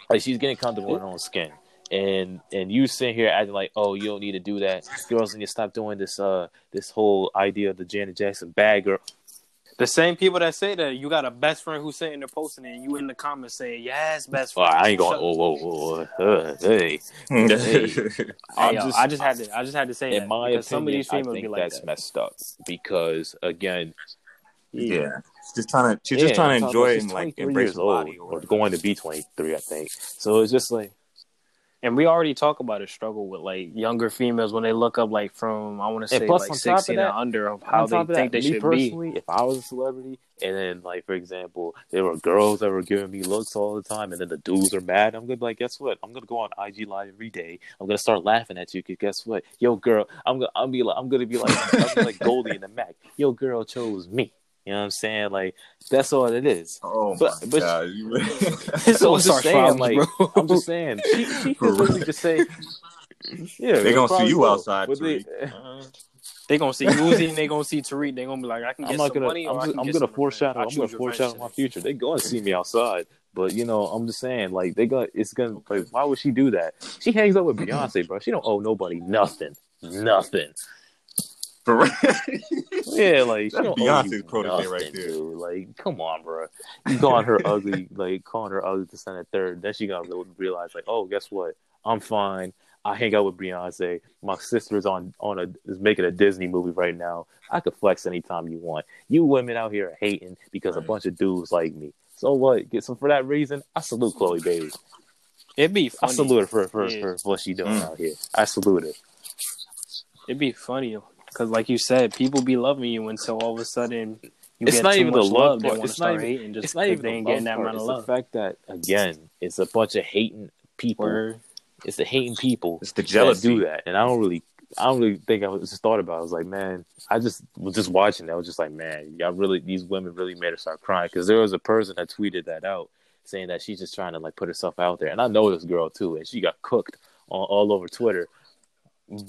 like she's getting comfortable in her own skin. And and you sitting here acting like, oh, you don't need to do that. Girls need to stop doing this uh this whole idea of the Janet Jackson bad girl. The same people that say that you got a best friend who's sitting there posting it, and you in the comments saying, "Yes, best Oh, friend." I ain't going. Shut- Oh, whoa, whoa, whoa, uh, hey. [laughs] Hey. Hey, I'm yo, just- I just had to. I just had to say In that my because some of opinion, these I females think be like that's that. messed up because again, yeah, she's just trying to she's yeah, just trying to enjoy it and like 23 embrace years her old, body or or going to be 23, I think. So it's just like, And we already talk about a struggle with like younger females when they look up like from I want to say like on top of sixteen that- and under of how they think that, they should be. if I was a celebrity, and then like for example, there were girls that were giving me looks all the time, and then the dudes are mad, I'm gonna be like, guess what? I'm gonna go on IG live every day. I'm gonna start laughing at you because guess what? Yo, girl, I'm gonna I'm be like I'm gonna be like I'm gonna be like Goldie in the Mack. Yo, girl chose me. You know what I'm saying? Like that's all it is. Oh But- my but- god! You... So [laughs] [laughs] I'm just saying, problems, like, bro. I'm just saying, [laughs] she, she could literally just say, "Yeah, they gonna see you will. outside, they- Tariq. Uh-huh. They gonna see Uzi and they gonna see Tariq. They gonna be like, I can get I'm not some gonna. money. I'm, or I just, can I'm get gonna some foreshadow. revenge. I'm gonna choose foreshadow my future. They going to see me outside, but you know, I'm just saying, like they gonna. It's gonna. Like, why would she do that? She hangs out with [clears throat] Beyonce, bro. She don't owe nobody nothing. Nothing. For real. Yeah, like she That's don't owe Beyonce's you protege right there. dude. Like, come on, bro. You calling her ugly, [laughs] like calling her ugly to send a third. Then she gonna realize, like, oh, guess what? I'm fine. I hang out with Beyonce. My sister's on on a is making a Disney movie right now. I could flex anytime you want. You women out here are hating because a bunch of dudes like me. So what? Get some for that reason. I salute Chloe Bailey. It'd be I salute her for for, Yeah. for what she doing Mm. out here. I salute her. It'd be funny because, like you said, people be loving you until all of a sudden you It's get not too even the much love love. Part. It's not even- just It's not even they ain't getting that part. amount of It's love. the fact that again, it's a bunch of hating people. Word. It's the hating people It's the that jealousy. do that, and I don't really, I don't really think I was just thought about. it. I was like, man, I just was just watching. that. I was just like, man, y'all really, these women really made her start crying because there was a person that tweeted that out saying that she's just trying to like put herself out there, and I know this girl too, and she got cooked all, all over Twitter.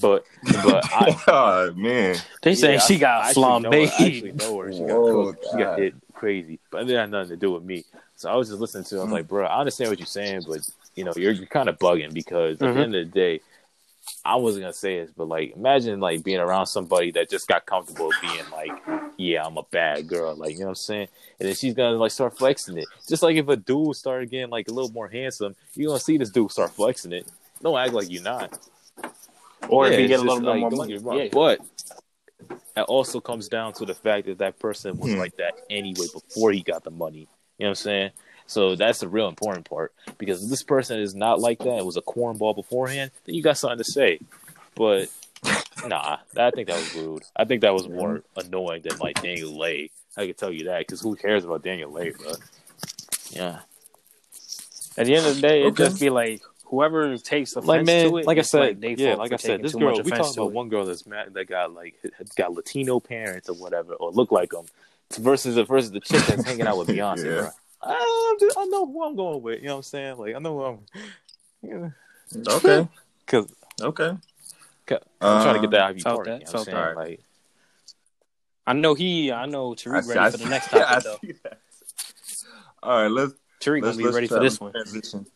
But but [laughs] I, oh man, They say Yeah, she got I actually I actually know her. She got Whoa, cooked. She got hit crazy, but it had nothing to do with me. So I was just listening to. it. I was Mm. like, bro, I understand what you're saying, but you know, you're, you're kind of bugging because at Mhm. the end of the day, I wasn't gonna say this, but like, imagine like being around somebody that just got comfortable being like, yeah, I'm a bad girl, like you know what I'm saying, and then she's gonna like start flexing it. Just like if a dude started getting like a little more handsome, you're gonna see this dude start flexing it. Don't act like you're not. Or if you get a little just, bit more money. wrong, Yeah. But it also comes down to the fact that that person was Hmm. like that anyway before he got the money. You know what I'm saying? So that's the real important part. Because if this person is not like that, it was a cornball beforehand, then you got something to say. But [laughs] nah, I think that was rude. I think that was more annoying than like DaniLeigh. I can tell you that because who cares about DaniLeigh, bro? Yeah. At the end of the day, it Okay. just be like whoever takes offense like man, to it. like I it's said, they yeah, like I said, this too girl. We offense talking about it. one girl that's mad that got like got Latino parents or whatever, or look like them, versus the versus the chick that's hanging out with [laughs] Beyonce. Yeah. Bro. I, just, I know who I'm going with. You know what I'm saying? Like I know who I'm. Yeah. okay, [laughs] Cause okay. I'm trying to get Um, that Ivy felt Park. You know what I'm felt saying? Like I know he. I know I Tariq see- ready I for the next [laughs] I topic though. All right, let's Tariq gonna let's, be let's ready for this one. Transition.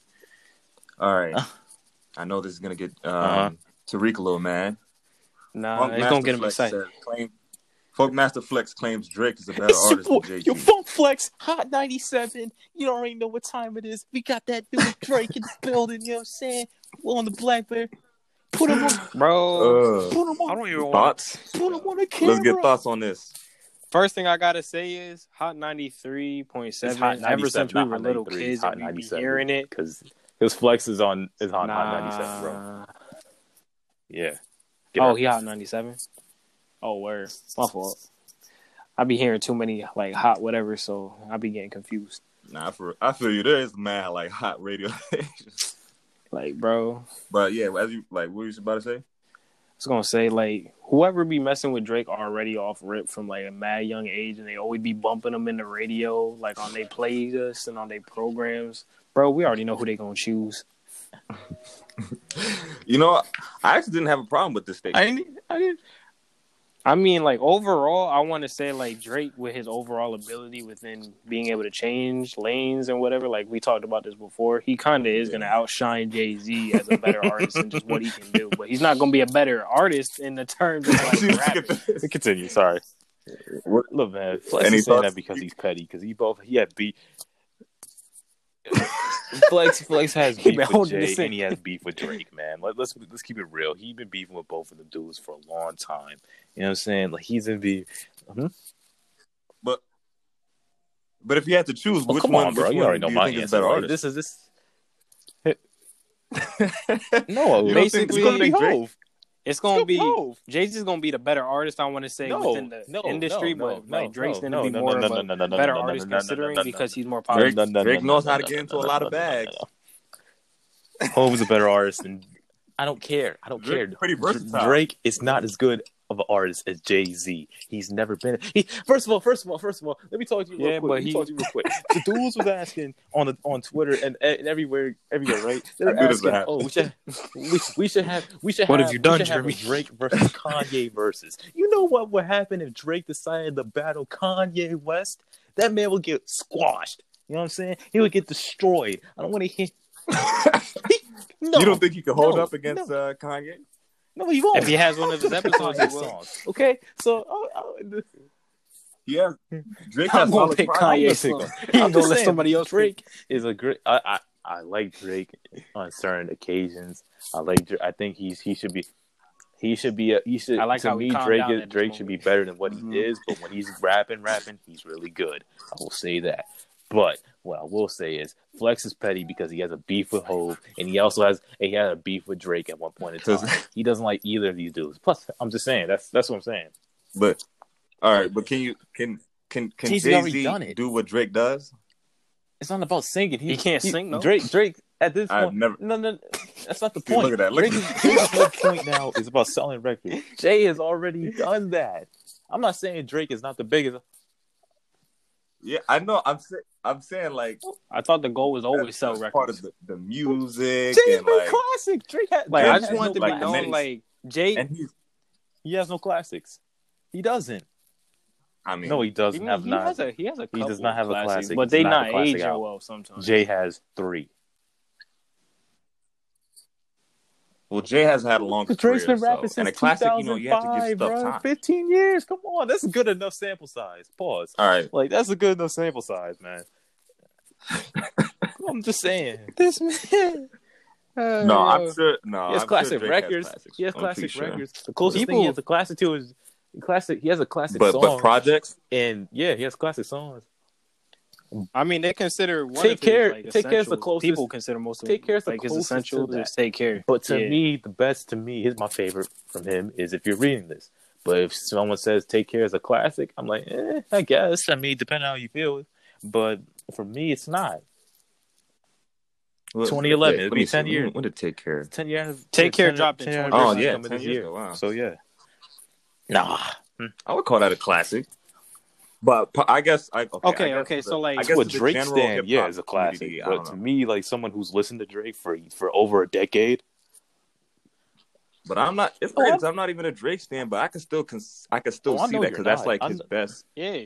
All right. I know this is gonna get um, Uh-huh. Tariq a little mad. Nah, Funk it's gonna get him Masterflex excited. said, claim, Funkmaster Flex claims Drake is a better [laughs] It's your artist than boy- Jay Yo, Z. Funk Flex, Hot 97. You don't even know what time it is. We got that dude Drake in the [laughs] building, you know what I'm saying? We're on the black Blackberry. Put him on, Bro, Uh, put him I on, don't even want. thoughts? put him on the camera. Let's get thoughts on this. First thing I gotta say is Hot ninety three point It's Ever since we were little kids and we be 97. hearing it, Because his Flex is on is on Hot nah. 97, bro. Yeah. Get Oh, out. he hot ninety seven. Oh, word. My fault. I be hearing too many like hot whatever, so I be getting confused. Nah, for I feel you. There is mad like hot radio stations. [laughs] Like, bro, But yeah, as you like, what were you about to say? I was gonna say like whoever be messing with Drake already off rip from like a mad young age, and they always be bumping them in the radio, like on their playlists and on their programs. Bro, we already know who they gonna choose. [laughs] You know, I actually didn't have a problem with this station. I didn't. I didn't. I mean, like overall, I want to say like Drake with his overall ability within being able to change lanes and whatever. Like we talked about this before, he kind of is gonna outshine Jay Z as a better artist and just what he can do. But he's not gonna be a better artist in the terms of like [laughs] rapping. Continue. Sorry. What- Look, man. Flex Any is saying that because he's petty. Because he both he had beef. [laughs] Flex Flex has beef with Jay this in. and he has beef with Drake, man. Let, let's let's keep it real. He's been beefing with both of them dudes for a long time. You know what I'm saying? Like he's in beef. Hmm? But but if you had to choose, Oh, which come one, on, bro. which You one already know do you my think is answer. better Like, this is this. [laughs] No, You think basically, it's gonna be Drake- Hove. It's gonna be Hove. Jay Z's gonna be the better artist. I want to say No, within the no, industry, no, but no, like Drake's gonna be no, more no, of a no, no, no, better no, no, artist no, no, considering no, no, because he's more popular. Drake- Drake knows how to get into a lot of bags. [laughs] Hove is a better artist than I don't care. I don't Drake care. pretty versatile. Drake is not as good of an artist as Jay Z. He's never been. He, first of all, first of all, first of all, let me talk to you real Yeah, quick. but Let me he- talk to you real quick. The [laughs] dudes was asking on the, on Twitter and, and everywhere, everywhere, right? [laughs] They're How good is asking, oh, we should we, we should have we should What have have you done, should have a Jeremy? Drake versus Kanye versus. You know what would happen if Drake decided to battle Kanye West? That man would get squashed. You know what I'm saying? He would get destroyed. I don't want to hear. [laughs] no, You don't think he could hold No, up against uh, Kanye? No, he won't. If he has one of his [laughs] episodes, he will. Okay, so oh, oh, Yeah, Drake I'm has gonna pick projects. Kanye I'm song. He I'm ain't gonna just let saying, somebody else Drake is a great. I, I I like Drake on certain occasions. I like. Dra- I think he's he should be. He should be. A, he should. I like to how me, Drake is, Drake should be better than what he mm-hmm. is. But when he's rapping, rapping, he's really good. I will say that. But what I will say is, Flex is petty because he has a beef with Hove, and he also has he had a beef with Drake at one point in time. he doesn't like either of these dudes. Plus, I'm just saying that's that's what I'm saying. But all right, but can you can can can Jay-Z Jay already done Z it. do what Drake does? It's not about singing. He can't sing, no? Drake, Drake, at this I've point, never- no, no, that's not the See, point. look at that, look Drake, at is- Drake's whole point now is about selling records. [laughs] Jay has already done that. I'm not saying Drake is not the biggest. Yeah, I know. I'm saying I'm saying like I thought the goal was always that's- sell records. part of the, the music Jay's and been like classic. Drake has, like Yeah, I just wanted to no be like, known classics. like Jay. and he's he has no classics. He doesn't. I mean No, he doesn't he, have he none. has a he has a He does not have a classics, classic. but they not not a classic aging album. well sometimes. Jay has three. Well Jay has had a long career, Drake's been so- since and a classic. You know, you have to give stuff bro. time. 15 years. Come on, that's a good enough sample size. Pause. All right, Like that's a good enough sample size, man. I'm just saying. [laughs] This man. no, I'm uh, sure. No, He has I'm classic sure Drake has records. he has classic sure. records. The closest thing he has a classic to is classic. He has a classic But song. but projects. and yeah, he has classic songs. I mean, they consider one Take of Care- Like, Take Care is the closest- People consider most of Take Care is the like his closest to essentials Take Care. But to Yeah. me, the best to me, here's my favorite from him is if you're reading this. But if someone says "Take Care" is a classic, I'm like, eh, I guess. I mean, depending on how you feel. But for me, it's not. 2011, Wait, it'll be 10 see. years. When did Take Care? Ten years. Take Care 10 dropped in 10 20 Oh yeah, ten years year. ago. Wow. So yeah. Nah. I would call that a classic. But I guess I okay. Okay, I guess okay, the- so, like- I guess what Drake general stand, yeah, is a classic. community, But to know. me, like someone who's listened to Drake for for over a decade, But I'm not. It's weird I'm- 'cause I'm not even a Drake fan, but I can still cons- I can still Oh, see that because that's like I'm- his best, Yeah,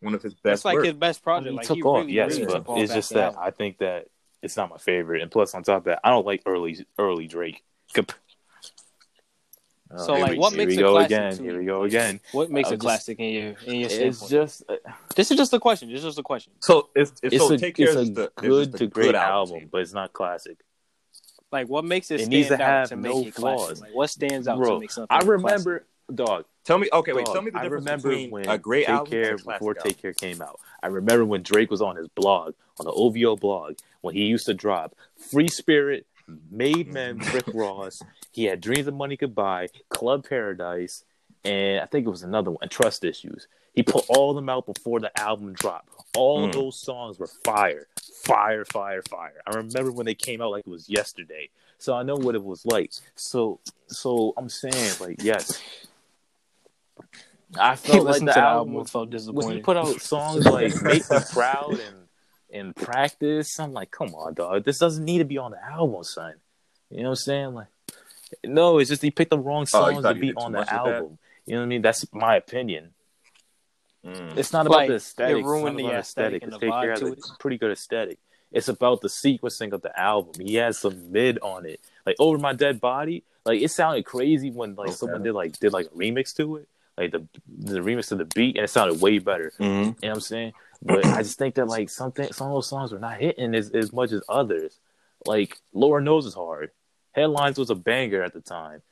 one of his best. that's like work. his best project. he like took he off, really, yes, really but took off it's just after that I think that it's not my favorite. And plus, on top of that, I don't like early early Drake. Comp- So, here like, we- what here makes we a go classic again? Here you? we go again. What makes I a just- classic in your in your It's just uh, this is just a question. This is just a question. So it's, it's, it's so a take care it's of a the, good just to great good album, but it's not classic. Like, what makes it, It stand needs to out have to make no it classic? flaws. Like, what stands out to make something? I classic? remember, dog. Tell me, okay, wait. Tell me the I difference remember between when a great Take album Care and a classic before album. Take Care came out. I remember when Drake was on his blog, on the OVO blog, when he used to drop Free Spirit, Made Men. Rick [laughs] Ross. He had Dreams of Money Could Buy, Club Paradise, and I think it was another one, Trust Issues. He put all them out before the album dropped. All Mm. those songs were fire, fire, fire, fire. I remember when they came out like it was yesterday. So I know what it was like. So, so I'm saying like yes. I felt like the album album felt when he put out songs like "Make Me Proud" and "In "Practice," I'm like, come on, dog. This doesn't need to be on the album, son. You know what I'm saying? Like, no, it's just he picked the wrong Oh, songs thought to be on the much with that? album. You know what I mean? That's my opinion. Mm. It's not about Like, the it aesthetic. It's ruined not the about aesthetic aesthetic. and the Take Care vibe has to a it. pretty good aesthetic. It's about the sequencing of the album. He has some mid on it, like "Over My Dead Body." Like it sounded crazy when like Okay. someone did like did like a remix to it, like the the remix to the beat, and it sounded way better. Mhm. You know what I'm saying? But I just think that like something some of those songs were not hitting as, as much as others. Like Lord knows is hard. Headlines was a banger at the time.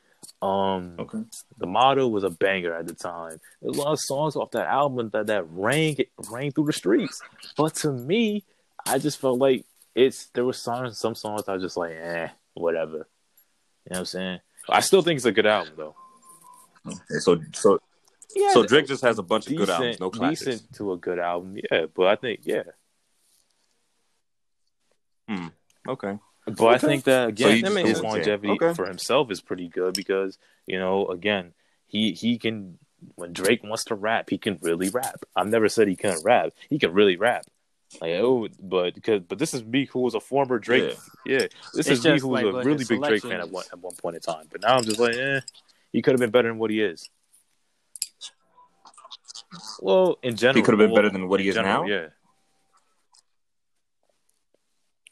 Um Okay. the motto was a banger at the time. There's a lot of songs off that album that, that rang rang through the streets. But to me, I just felt like it's there was songs some songs I was just like, eh, whatever. You know what I'm saying? I still think it's a good album though. Okay, so so Yeah, so Drake just has a bunch of good albums, no classics. decent to a good album, yeah. But I think yeah. Hmm. Okay. But I think that again, just his longevity okay. for himself is pretty good because you know, again, he he can when Drake wants to rap, he can really rap. I've never said he couldn't rap. He can really rap. Like oh, but because but this is me who was a former Drake. Yeah, this It's is me who was like a really big Drake fan at one at one point in time. But now I'm just like, eh, he could have been better than what he is. Well, in general, he could have been well, better than what he is general, now? Yeah,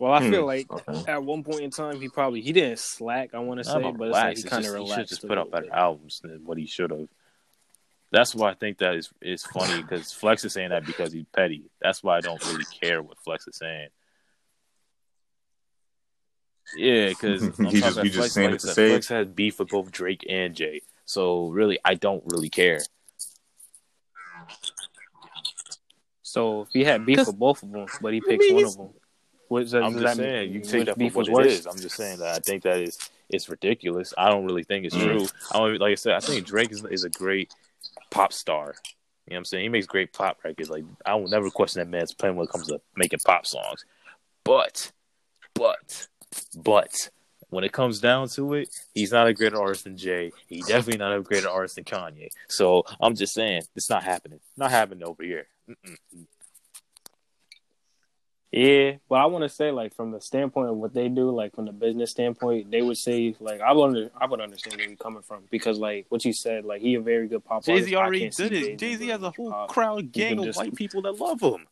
Well, I Hmm. feel like Okay. at one point in time he probably he didn't slack. I want to say, about but it's like he kind just- of he should just put out better bit. albums than what he should have. That's why I think that is is funny because Flex is saying that because he's petty. That's why I don't really care what Flex is saying. Yeah, because [laughs] He just- he just saying it to say. Flex has beef with both Drake and Jay, so really I don't really care. So if he had beef with both of them, but he I picks mean, one of them, what does, does I'm that just mean? saying you Which take that for what it worse? is. I'm just saying that I think that is it's ridiculous. I don't really think it's Mm. true. I don't, like I said, I think Drake is, is a great pop star. You know what I'm saying? He makes great pop records. Like I will never question that man's plan when it comes to making pop songs. But, but, but when it comes down to it, he's not a greater artist than Jay. He's definitely not a greater artist than Kanye. So I'm just saying it's not happening. Not happening over here. Mm-mm. Yeah, but I want to say like from the standpoint of what they do, like from the business standpoint, they would say like I would under, I would understand where you're coming from because like what you said, like he a very good pop Jay artist. Z I already can't see did it. Jay-Z Jay Z doing has a whole pop. crowd gang of just- white people that love him.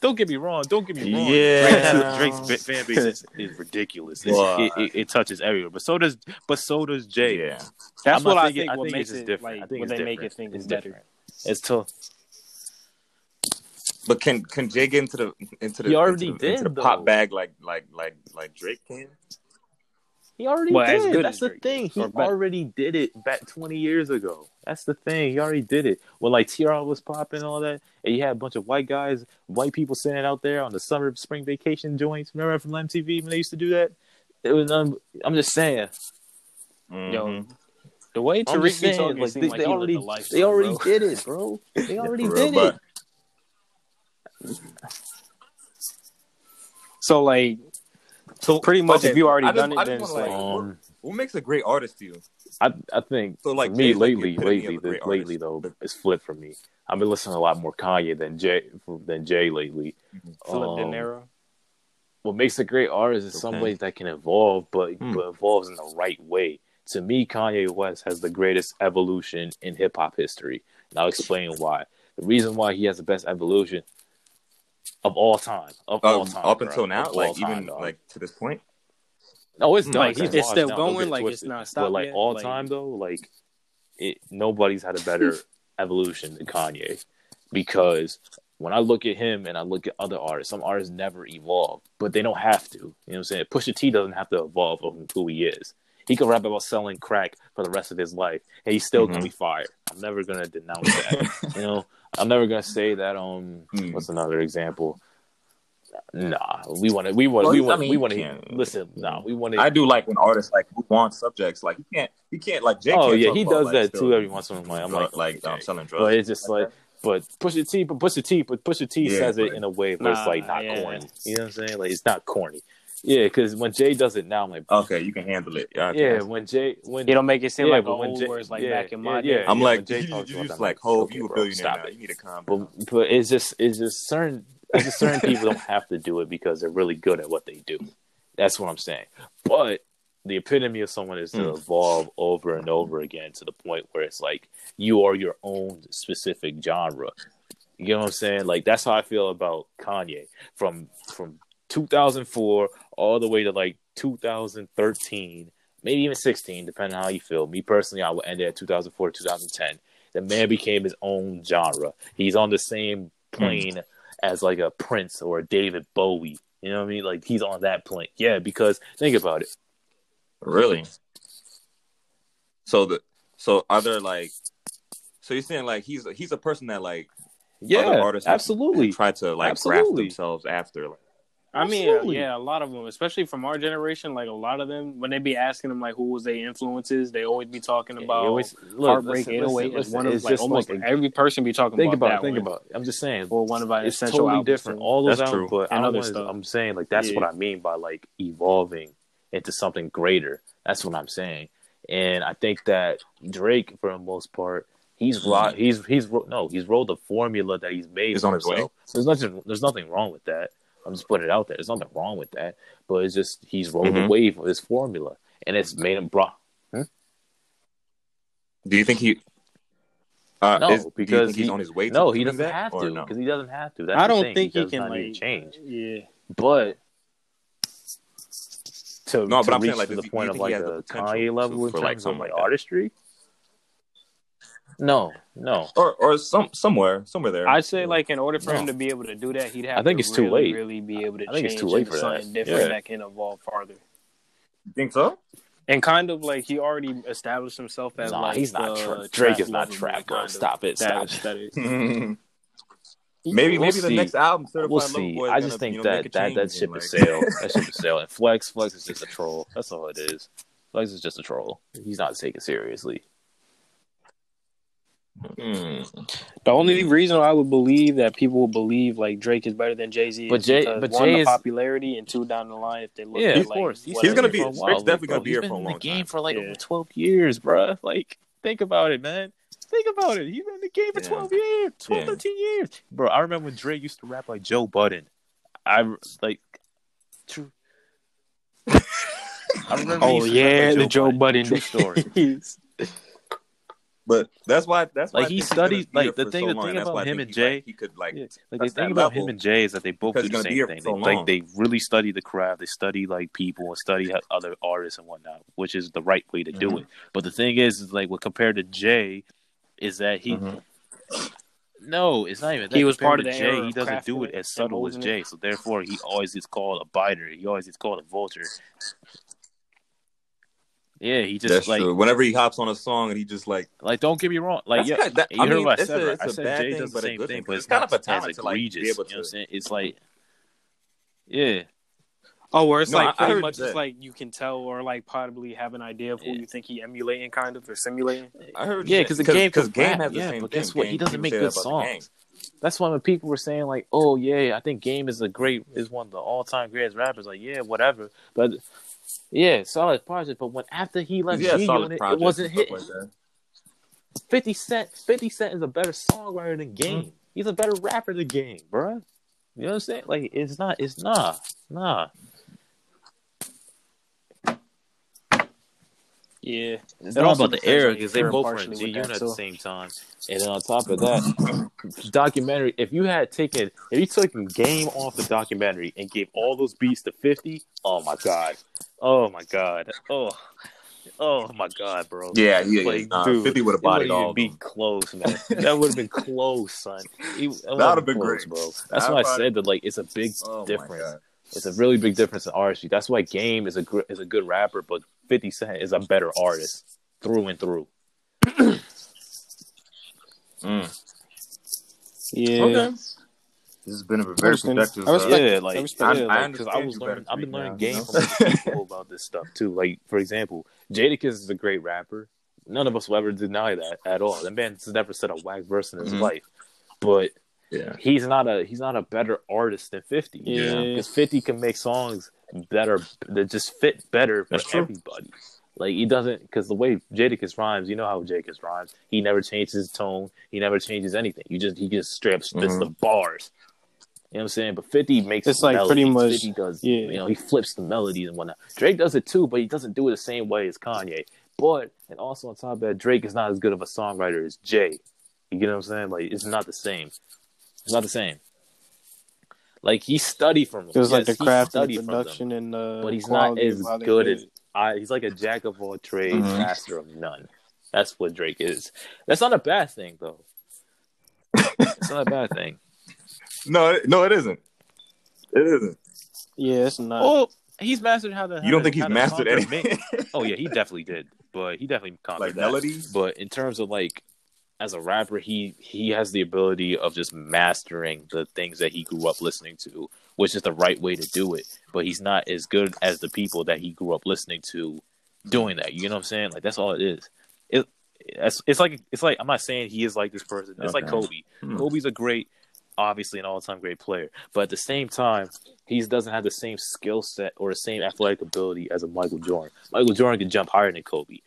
Don't get me wrong. Don't get me wrong. Yeah. Drake's, Drake's fan base is, [laughs] is ridiculous. It's- Well, it, it, it touches everywhere, but so does but so does Jay. Yeah. That's I'm what I thinking- think. I what think makes it's it different. like I think what it's they make it think It's is better. different. It's tough. But can can Jay get into the into the He already into the, into the pop bag like like like like Drake can? He already Well, did. good That's the Drake thing. He already did it back 20 years ago. That's the thing. He already did it. When like TR was popping and all that, and you had a bunch of white guys, white people sitting out there on the summer spring vacation joints. Remember from MTV when they used to do that? It was. Um, I'm just saying. Yo, Mhm. the way I'm Tariq just be saying. talking Like, they, like they already, the they already bro. did it, [laughs] bro. They already did it. So like So pretty much, okay, if you already just- done it, then just it's like like, Um, what makes a great artist to you? I I think So, like, for me Jay's, lately, epitome lately, of a great the, lately though, it's flipped for me. I've been listening a lot more Kanye than Jay than Jay lately. Philip De Um, Niro. what makes a great artist is some ways that can evolve, but Hmm. but evolves in the right way. To me, Kanye West has the greatest evolution in hip hop history, and I'll explain why. The reason why he has the best evolution of all time, of all time, up bro, until now, of like time, even dog. like to this point. No, it's Mm, done. like, He's it's still now, going, get like, it's twisted. not But stopped like yet, all like- time though, like it, nobody's had a better [laughs] evolution than Kanye because when I look at him and I look at other artists, some artists never evolve, but they don't have to. You know what I'm saying? Pusha T doesn't have to evolve from who he is. He can rap about selling crack for the rest of his life, and he's still gonna Mhm. be fired. I'm never gonna denounce that. you know, [laughs] I'm never gonna say that. Um, Hmm. what's another example? Nah, we want to. We want. Well, we I want. mean, we want to can't- listen. Nah, we want to. I do like when artists like move on subjects. Like he can't, he can't like Jake. Oh can't yeah, he does like, that too every once in a while. I'm drug- like, like I'm selling drugs. but it's just like, but push Pusha T, but Pusha T, but Pusha T Yeah, says it in a way where it's like not yeah. corny. You know what I'm saying? Like it's not corny. Yeah, because when Jay does it now, I'm like, okay, you can handle it. Yeah, yeah, when Jay, when You don't make it seem Yeah, like but when old Jay- words like yeah, back in my yeah, day. I'm when like, Jay you, talks you about just like, I'm okay, you a billionaire stop now. it. You need to calm. But but it's just it's just certain it's just certain people don't have to do it because they're really good at what they do. That's what I'm saying. But the epitome of someone is to Hmm. evolve over and over again to the point where it's like you are your own specific genre. You know what I'm saying? Like that's how I feel about Kanye from from 2004 all the way to like 2013, maybe even 16, depending on how you feel. Me personally, I would end it at 2004 2010. The man became his own genre. He's on the same plane as like a Prince or a David Bowie. You know what I mean? Like he's on that plane. Yeah, because think about it. Really? So the so are there like so you're saying like he's he's a person that like other Yeah, absolutely. try to like graft themselves after like I mean, uh, Absolutely. yeah, a lot of them, especially from our generation, like a lot of them, when they be asking them like who was their influences, they always be talking about you always- look, Heartbreak listen, 808 listen, is one of it's like just almost like- every person be talking think about about that it. Think one. about it. I'm just saying. or one of our it's essential totally albums, different. All those That's albums, true. but I And don't other wanna- stuff. I'm saying like that's Yeah. what I mean by like evolving into something greater. That's what I'm saying. And I think that Drake, for the most part, he's ro- mm-hmm. he's he's ro- no, he's rolled a formula that he's made. He's for on his way. There's nothing. There's nothing wrong with that. I'm just putting it out there. There's nothing wrong with that. But it's just he's rolled Mhm. a wave of his formula, and it's made him bro. Do you think he uh, No, is, because think he's he- on his way to No, he doesn't that, have or to no? because he doesn't have to. That's I don't thing. think he does can like change. Yeah, But to, No, to but I'm reach saying, like, to the he- point of like he has the the potential Kanye level to- in for, like, terms of like like artistry. No, no. or or some somewhere somewhere there. I'd say like in order for him to be able to do that, he'd have I think to it's too late. really be able to I think it's too late into for that. something different Yeah. that can evolve farther. You think so? And kind of like he already established himself as Nah, like he's not the trap. Drake is not trap, lover, bro. kind of. Stop it. That Stop. aesthetic. [laughs] maybe We'll maybe the next album, Certified We'll see. Boy, I just gonna, think you know, that that that change ship and, is like- sailed. [laughs] That ship is sailed. And Flex, Flex is just a troll. That's all it is. Flex is just a troll. He's not taken seriously. Hmm. The only reason I would believe that people will believe like Drake is better than Jay Z, But Jay- because but one Jay the is- popularity and two down the line if they look Yeah, at of like course. He's, He's gonna be- is. for a Drake's definitely bro. gonna be He's here for a in long the game for like Yeah. over twelve years, bro. Like, think about it, man. Think about it. He's been in the game for Yeah. twelve years, 12, Yeah. 13 years, bro. I remember when Drake used to rap like Joe Budden. I like. True. I remember. Oh used to rap yeah, like the Joe Budden True story. [laughs] [laughs] days. But that's why that's why Like, I he think studied- like, the thing- so the long, thing about him think and he, Jay- like, he could like Yeah, like the thing about level. him and Jay is that they both do the he's gonna be same thing. so They, like long. they really study the craft, they study like people and study other artists and whatnot, which is the right way to do Mhm. it. But the thing is, is like what compared to Jay, is that he Mhm. no, it's not even that. He was Compared part of Jay. He doesn't do it it as subtle as molding Jay, so therefore he always gets called a biter. He always gets called a vulture. Yeah, he just That's like true. Whenever he hops on a song and he just like like don't get me wrong, like yeah, kind of- that- you I heard mean, what I it's said. a- right? it's I a said bad Jay thing, does the but same thing, thing, but 'cause it's it's kind of a talent as to, like, be egregious. able you know what I'm saying? It's like, yeah, Oh, where it's No, like I- I pretty heard much that. it's like you can tell or like possibly have an idea of who Yeah. you think he emulating, kind of or simulating. I heard yeah, because the game, because game has the yeah, same but thing. guess what? Game- He doesn't make good that about the Game. songs. That's why when people were saying like, "Oh yeah, I think Game is a great is one of the all time greatest rappers," like yeah, whatever. But yeah, solid project. But when after he left Yeah, G solid Unit, it projects wasn't and stuff hitting. like. Fifty Cent, Fifty Cent is a better songwriter than Game. Mm-hmm. He's a better rapper than Game, bruh. You know what I'm saying? Like it's not, it's nah, nah. Yeah, It's It all about the era because they both were in G Unit at the same time. And then on top of that, documentary. If you had taken, if you took Game off the documentary and gave all those beats to Fifty, oh my god, Oh my god. Oh. Oh my god, bro. Yeah, yeah, Like, yeah. Nah, dude, Fifty would have It bodied all. be close, man. That would have been close, son. It, [laughs] that would've been close, great. bro. That's That'd why I probably- said that. Like, it's a big Oh my difference. God. It's a really big difference in artistry. That's why Game is a gr- is a good rapper, but Fifty Cent is a better artist through and through. [clears throat] Mm. Yeah. Okay. This has been a very understand. productive. I respect uh, yeah, it. like I respect it. yeah, I like, 'cause I understand was you learning. better I've been learning now, game from people [laughs] about this stuff too. Like for example, Jadakiss is a great rapper. None of us will ever deny that at all. That man's never said a whack verse in his Mhm. life, but yeah. he's not a he's not a better artist than Fifty. Yeah. because Fifty can make songs that are that just fit better for That's true. everybody. Like he doesn't because the way Jadakiss rhymes, you know how Jadakiss rhymes. He never changes his tone. He never changes anything. You just he just straight up spits Mhm. the bars. You know what I'm saying? But 50 makes It's like melodies. pretty much- 50 does, yeah. you know, he flips the melodies and whatnot. Drake does it too, but he doesn't do it the same way as Kanye. But, and also on top of that, Drake is not as good of a songwriter as Jay. You get what I'm saying? Like, it's not the same. It's not the same. Like, he studied from them. It was like Yes, the craft and the from them. production and uh, But he's not as of how they good as. I. He's like a jack of all trades, Mhm. master of none. That's what Drake is. That's not a bad thing, though. it's not a bad thing. [laughs] No, it- no, it isn't. It isn't. Yeah, it's not. Oh, he's mastered how to. You don't think how he's mastered anything? [laughs] Oh yeah, he definitely did. But he definitely conquered like that. melodies? But in terms of like as a rapper, he he has the ability of just mastering the things that he grew up listening to, which is the right way to do it. But he's not as good as the people that he grew up listening to doing that. You know what I'm saying? Like that's all it is. It it's, it's like it's like I'm not saying he is like this person. It's like Kobe. Hmm. Kobe's a great, obviously an all-time great player, but at the same time, he doesn't have the same skill set or the same athletic ability as a Michael Jordan. Michael Jordan could jump higher than Kobe.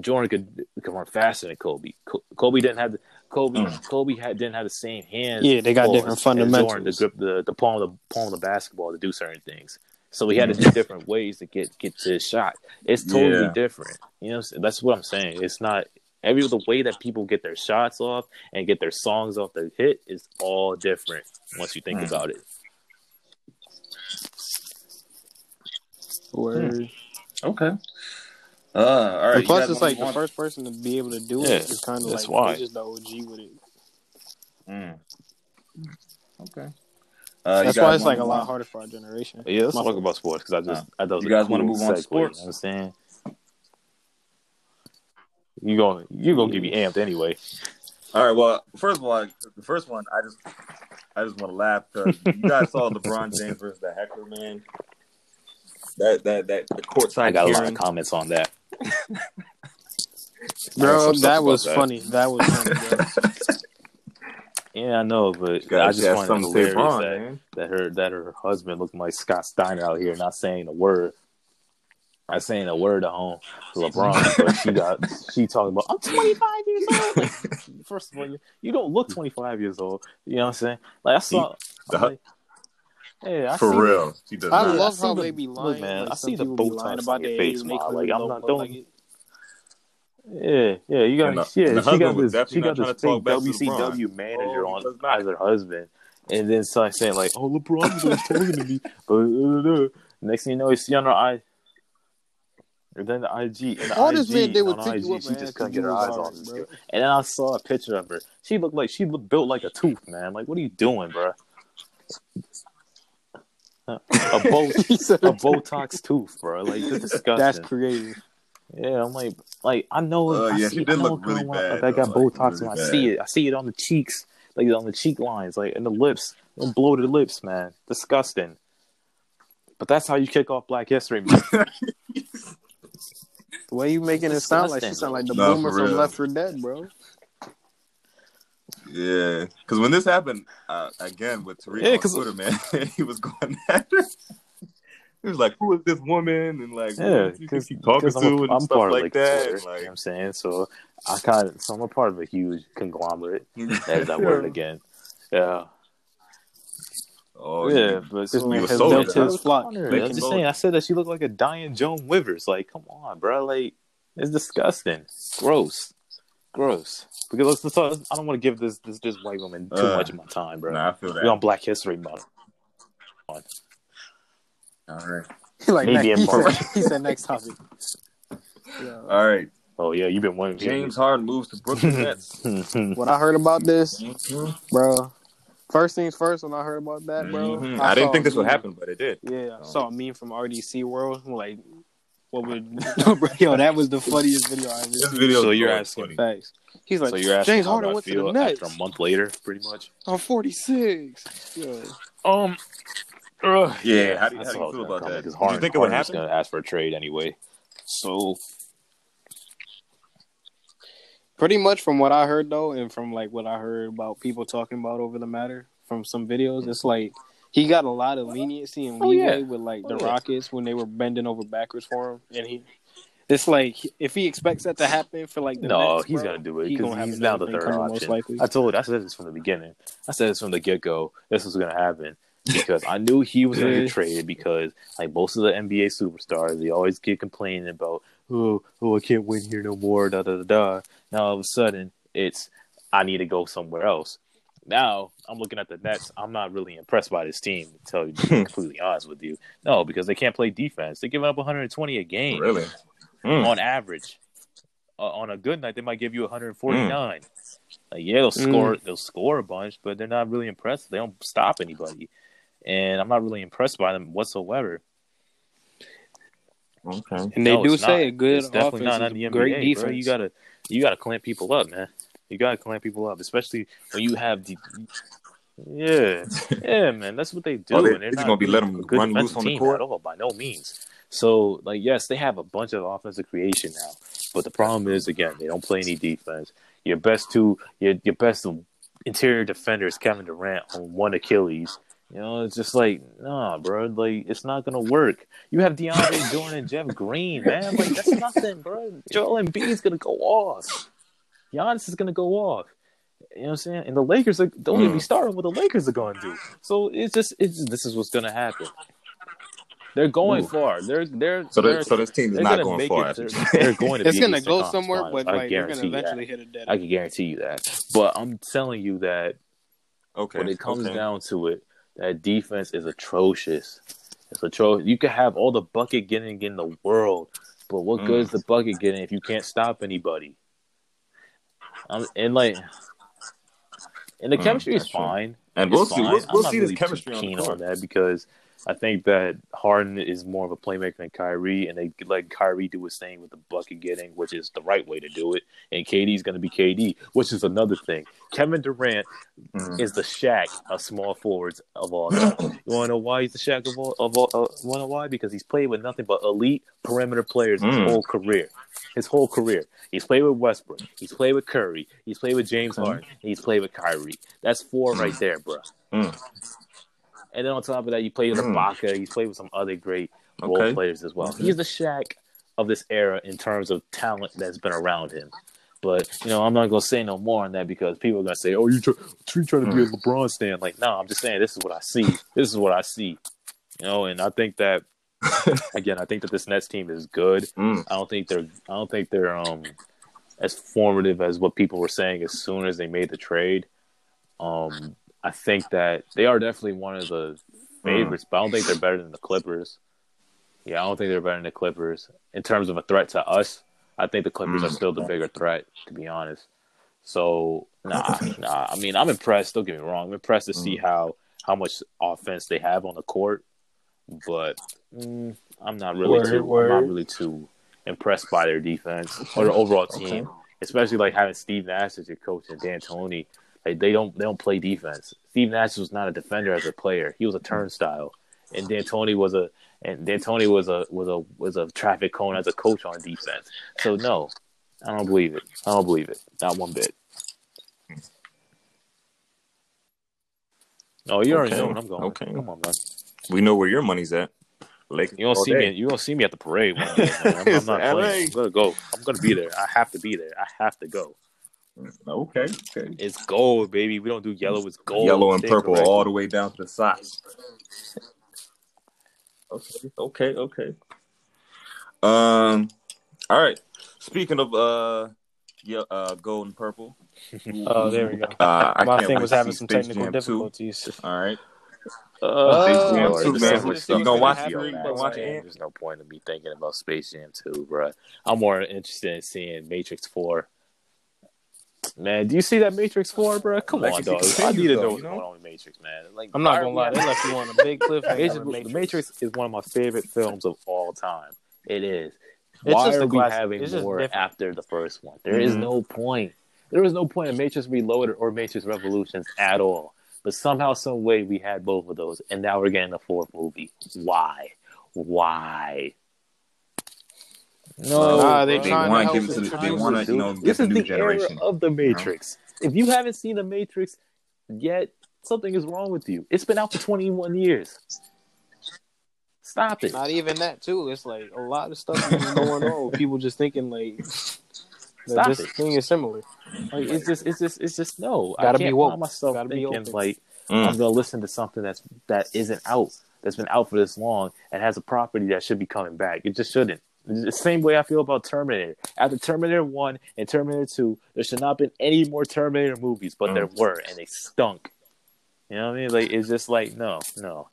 Jordan could, could run faster than Kobe. Kobe didn't have the Kobe. Mm. Kobe had didn't have the same hands. Yeah, they got different as Jordan fundamentals. to grip the the palm of the palm of the basketball to do certain things. So he had to do different ways to get get to his shot. It's totally Yeah. different. You know, that's what I'm saying. It's not every the way that people get their shots off and get their songs off the hit is all different once you think Mm. about it. Word. Okay. Uh, all right. and plus, it's like the on? first person to be able to do Yeah, it is kind of that's like why. he's just the OG with it. Mm. Okay. Uh, That's why it's like a lot harder for our generation. Yeah, let's My talk fault. about sports because I just I thought it was You a guys wanna move on to sports? You know what I'm saying? You going you gonna get me amped anyway? All right. Well, first of all, the first one, I just, I just want to laugh because you guys saw LeBron James versus the heckler man. That that that the courtside I got a lot of comments on that. [laughs] Bro, some stuff that was that. funny. That was funny. [laughs] Yeah, I know, but You I just got find it something to say, hilarious that, man. that her that her husband looked like Scott Steiner out here, not saying a word. Not saying a word at home to LeBron, but she got she talking about I'm 25 years old. Like, [laughs] first of all, you, you don't look 25 years old. You know what I'm saying? Like I saw, I'm like, hey, I For see- real, she does I not. love see how the- they be look, lying. man, like, I see the people be Botox lying on about your their face, age and they Ma. clearly Like, I'm don't doing- like it. Yeah, yeah, you got the- yeah. she got this. She got this to fake WCW manager Oh, on as her husband, and then started saying like, "Oh, LeBron was talking to me," [laughs] but uh, uh, next thing you know, you see on her eye. And then the IG, and the All IG, this man did was on pick IG, you up she and just ask couldn't you get her eyes off this girl. And then I saw a picture of her. She looked like she looked built like a tooth, man. Like, what are you doing, bro? A [laughs] bow, He said a. Botox tooth, bro. Like, [laughs] this disgusting. That's creative. Yeah, I'm like, like I know, Uh, I yeah, see, she did know look a really want- bad, That got like, Botox, really and I see it. I see it on the cheeks, like on the cheek lines, like in the lips, them bloated lips, man. Disgusting. But that's how you kick off Black History Month. [laughs] The way you making it sound like she sound like the Nah, boomer from. Left 4 Dead, bro. Yeah, because when this happened uh, again with Tariq Yeah, on 'cause- Twitter, man, [laughs] he was going [laughs] at her. He was like, "Who is this woman?" And like, yeah, "Who do you think because you talking to?" I'm, a, and I'm stuff part like of like that. Twitter, and, you know what like, I'm saying? So I kind of, so I'm a part of a huge conglomerate. There's [laughs] that word again. Yeah, oh yeah, yeah, but This so man was has built his huh? flock. I'm just both. saying. I said that she looked like a dying Joan Rivers. Like, come on, bro. Like, it's disgusting. Gross. Gross. Because let's, let's talk, I don't want to give this this this white woman too Uh, much of my time, bro. Nah, I feel that. We on Black History Month. All right. [laughs] like Maybe next, he, said, he said next topic. Yeah. All right. Oh yeah, you've been wanting James Harden moves to Brooklyn Nets. [laughs] What I heard about this, Mhm. bro. First things first, when I heard about that, bro, Mhm. I, didn't think this a would happen, but it did. Yeah, I saw a meme from RDC World. I'm like, what would [laughs] yo? That was the funniest video I ever This seen. video So you're asking- funny. Facts. He's like, so you're asking James how Harden do went to the feel Nets. after a month later, pretty much. I'm 46. Yo. Um. uh, Yeah, how do you- how do you feel about that? Because Did you Harden, think it would Harden's happen? going to ask for a trade anyway. So Pretty much from what I heard though, and from like what I heard about people talking about over the matter from some videos, it's like he got a lot of leniency and Oh, yeah. with like the Oh, yeah. Rockets when they were bending over backwards for him, and he. It's like if he expects that to happen for like the no, Nets, he's bro, going to do it because gonna he's now the third option. Most likely. I told you, I said this from the beginning. I said this from the get go. This was going to happen because I knew he was going to get [laughs] traded because like most of the NBA superstars, they always get complaining about oh oh I can't win here no more da da da da. Now all of a sudden it's I need to go somewhere else. Now I'm looking at the Nets. I'm not really impressed by this team. To tell you to be completely honest with you, no, because they can't play defense. They're giving up 120 a game Really? Mm. on average. Uh, on a good night, they might give you 149. Like, yeah, they'll score. They'll score a bunch, but they're not really impressive. They don't stop anybody, and I'm not really impressed by them whatsoever. Okay. And they No, do say not. a good It's definitely offense not is in the great NBA, defense. bro. You gotta, you gotta clamp people up, man. You gotta clamp people up, especially when you have the. Yeah, yeah, man. That's what they do. Oh, they- and they're they're not gonna be really let 'em a good run loose on the court? at all, by no means. So, like, yes, they have a bunch of offensive creation now, but the problem is, again, they don't play any defense. Your best two, your your best interior defender is Kevin Durant on one Achilles. You know, it's just like, nah, bro. Like, it's not gonna work. You have DeAndre [laughs] Jordan and Jeff Green, man. Like, that's nothing, bro. [laughs] Joel Embiid's gonna go off. Giannis is gonna go off. You know what I'm saying? And the Lakers are don't even be Mm. starting what the Lakers are going to do. So it's just it's this is what's gonna happen. They're going Ooh. far. They're they're So, they're, so this team is not gonna going make far. it. They're, they're going to. It's be gonna go Eastern somewhere, Conference but I like they're gonna guarantee you that. eventually hit a dead I can guarantee you that. But I'm telling you that okay. when it comes okay. down to it, that defense is atrocious. It's atrocious. You can have all the bucket getting in the world, but what good Mm. is the bucket getting if you can't stop anybody? Um, and like, and the Mm, chemistry is true. fine. and It's we'll see. We'll, we'll see really this chemistry on the on that because I think that Harden is more of a playmaker than Kyrie, and they let Kyrie do his thing with the bucket getting, which is the right way to do it. And KD's going to be KD, which is another thing. Kevin Durant Mhm. is the Shaq of small forwards of all time. [laughs] You want to know why he's the Shaq of all? Of all uh, want to know why? Because he's played with nothing but elite perimeter players his Mm. whole career. His whole career. He's played with Westbrook. He's played with Curry. He's played with James Mm. Harden. and He's played with Kyrie. That's four right there, bro. And then on top of that, you play with Mm. Ibaka. He's played with some other great role Okay. players as well. He's the Shaq of this era in terms of talent that's been around him. But you know, I'm not gonna say no more on that because people are gonna say, "Oh, you try, you trying to be a Mm. LeBron stand?" Like, no, I'm just saying this is what I see. This is what I see. You know, and I think that [laughs] again, I think that this Nets team is good. Mm. I don't think they're I don't think they're um as formative as what people were saying as soon as they made the trade. Um I think that they are definitely one of the favorites, but I don't think they're better than the Clippers. Yeah, I don't think they're better than the Clippers. In terms of a threat to us, I think the Clippers are Mm. still the bigger threat, to be honest. So nah, [laughs] nah. I mean, I'm impressed. Don't get me wrong. I'm impressed to see how how much offense they have on the court, but mm, I'm not really Word, too. I'm not really too impressed by their defense or the [laughs] overall team, Okay. especially like having Steve Nash as your coach and D'Antoni. Like they don't they don't play defense. Steve Nash was not a defender as a player. He was a turnstile, and D'Antoni was a and D'Antoni was a was a was a traffic cone as a coach on defense. So no, I don't believe it. I don't believe it. Not one bit. Oh, you already Okay, know what I'm going. okay. Come on, man. We know where your money's at. Lakers You don't see day. me. You don't see me at the parade. One day. I'm, I'm [laughs] not LA. playing. I'm gonna go. I'm gonna be there. I have to be there. I have to go. Okay. Okay. It's gold, baby. We don't do yellow. It's gold. Yellow and Stay purple corrected. all the way down to the socks. Okay. Okay. Okay. Um. All right. Speaking of uh, yeah, uh, gold and purple. [laughs] Oh, there we go. Uh, I My can't thing was having some Space technical Jam 2. difficulties. All right. Uh, Space Jam Lord, 2, man. so much You stuff gonna watch see it? on You gonna watch it? There's no point in me thinking about Space Jam 2, bro. I'm more interested in seeing Matrix 4. Man, do you see that Matrix 4, bro? Come on, dog. I need to know though, what's going on with Matrix, man. Like, I'm not gonna lie, they left you on a big cliffhanger. [laughs] Matrix, the Matrix is one of my favorite films of all time. It is. It's Why just are we having It's more after the first one? There is Mhm. no point. There was no point in Matrix Reloaded or Matrix Revolutions at all. But somehow, some way, we had both of those, and now we're getting a fourth movie. Why? Why? No, Nah, they bro. trying wanna give it to the- they wanna, you know, get this the is new the era of the Matrix. If you haven't seen the Matrix yet, something is wrong with you. It's been out for 21 years. Stop it. Not even that too. It's like a lot of stuff going on. People just thinking like Stop this it. thing is similar. Like it's just, it's just, it's just no. I Gotta can't be woke. find myself Gotta be thinking open. like Mm. I'm gonna listen to something that's that isn't out, that's been out for this long, and has a property that should be coming back. It just shouldn't. It's the same way I feel about Terminator. After Terminator One and Terminator Two, there should not have been any more Terminator movies, but there Mm. were, and they stunk. You know what I mean? Like it's just like no, no.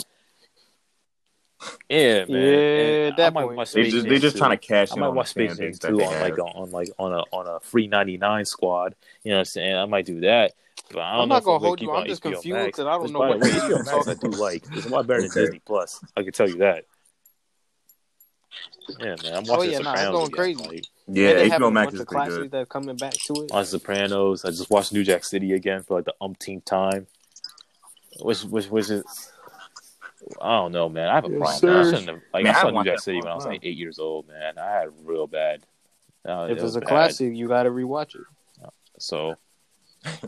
Yeah, man. Yeah, And that I might point. watch They Space just Jam they just 2. trying to cash in. I might on watch the Space Jam base two on like on like on a on a free ninety nine squad. You know what I'm saying? I might do that. But I don't I'm know not gonna gonna hold you. I'm just HBO confused Max. 'cause I don't Which, know what the way, HBO Max I talking do like. It's a lot better than Okay. Disney Plus. I can tell you that. Yeah, man. I'm watching Oh yeah, nah, Sopranos it's going again. crazy. Like, Yeah, and they have HBO a Max bunch is of pretty classics good. that coming back to it. watch Sopranos. I just watched New Jack City again for like the umpteenth time. Which which which is I don't know, man. I have a Yes, problem. sir. I shouldn't have like Man, I I saw New Jack City when I was like eight years old, man. I had real bad. Uh, if it it's was a bad. classic, you got to rewatch it. So [laughs]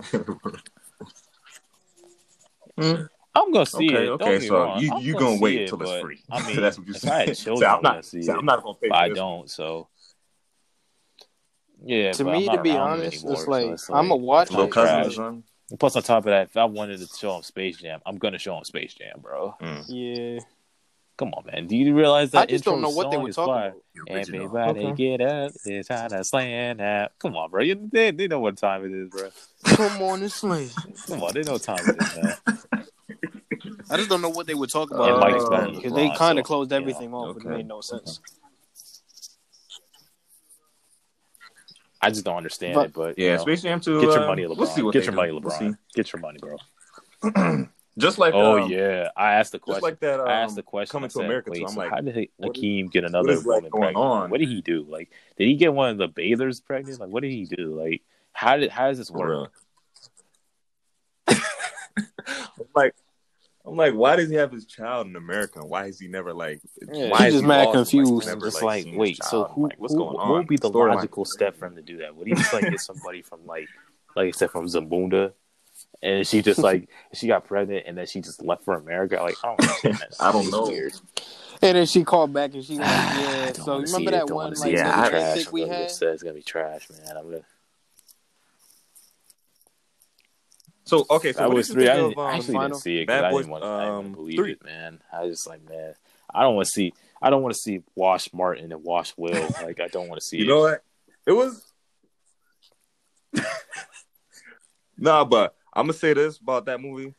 Mm. I'm gonna see Okay, it. Don't okay, so wrong. you I'm you gonna gonna see wait it, it's free. I [laughs] mean, that's what you if said. I had [laughs] So children, I'm I'm gonna not. see so it. I'm not gonna pay. but for I don't. So yeah. to me, to be honest, anymore, it's so like, I'm gonna watch Little it. cousin or trash. something. Plus, on top of that, if I wanted to show him Space Jam, I'm gonna show him Space Jam, bro. Mm. Yeah, Come on, man. Do you realize that I just don't know what they were is talking fire? about. Everybody Okay. get up! It's time to slam that. Come on, bro. You, they, they know what time it is, bro. Come on and slay. Come on, they know what time it is, man. [laughs] I just don't know what they were talking about Mike's uh, better because they kind of so, closed you know. everything off. It made no sense. I just don't understand But- it, but Yeah, know, Space Jam 2. get your uh, money, LeBron. We'll see what get they your do. money, We'll LeBron. see. Get your money, bro. [clears throat] Just like Oh um, yeah, I asked the just question. like that. Um, I asked the question. Coming I to said, America Wait, too. I'm so like, how did what is- Akeem get another is, like, woman going pregnant? on? What did he do? Like, did he get one of the bathers pregnant? Like, what did he do? Like, how did how does this work? [laughs] like, I'm like, why does he have his child in America? Why is he never like? Yeah, why she's is just he mad lost? Like, confused. never, just like, like, wait, so who, Like, what's who going on? what would be the Storyline. logical step for him to do that? Would he just like get somebody from like, like I said, from Zamunda, and she just like [laughs] she got pregnant and then she just left for America? Like, I don't understand that. [laughs] I don't know. Weird. And then she called back and she like, [sighs] yeah. So wanna see remember it. that Don't one wanna like see it. It's Yeah, gonna I- be trash. chick we Whoever had? said it's gonna be trash, man. I'm gonna. So okay, so I what was three. I of, um, actually final? didn't see it because I didn't want. Didn't um, believe three? it, man. I was just like, man, I don't want to see. I don't want to see Wash Martin and Wash Will. [laughs] Like, I don't want to see it. You it. know what? It was. [laughs] nah, but I'm gonna say this about that movie.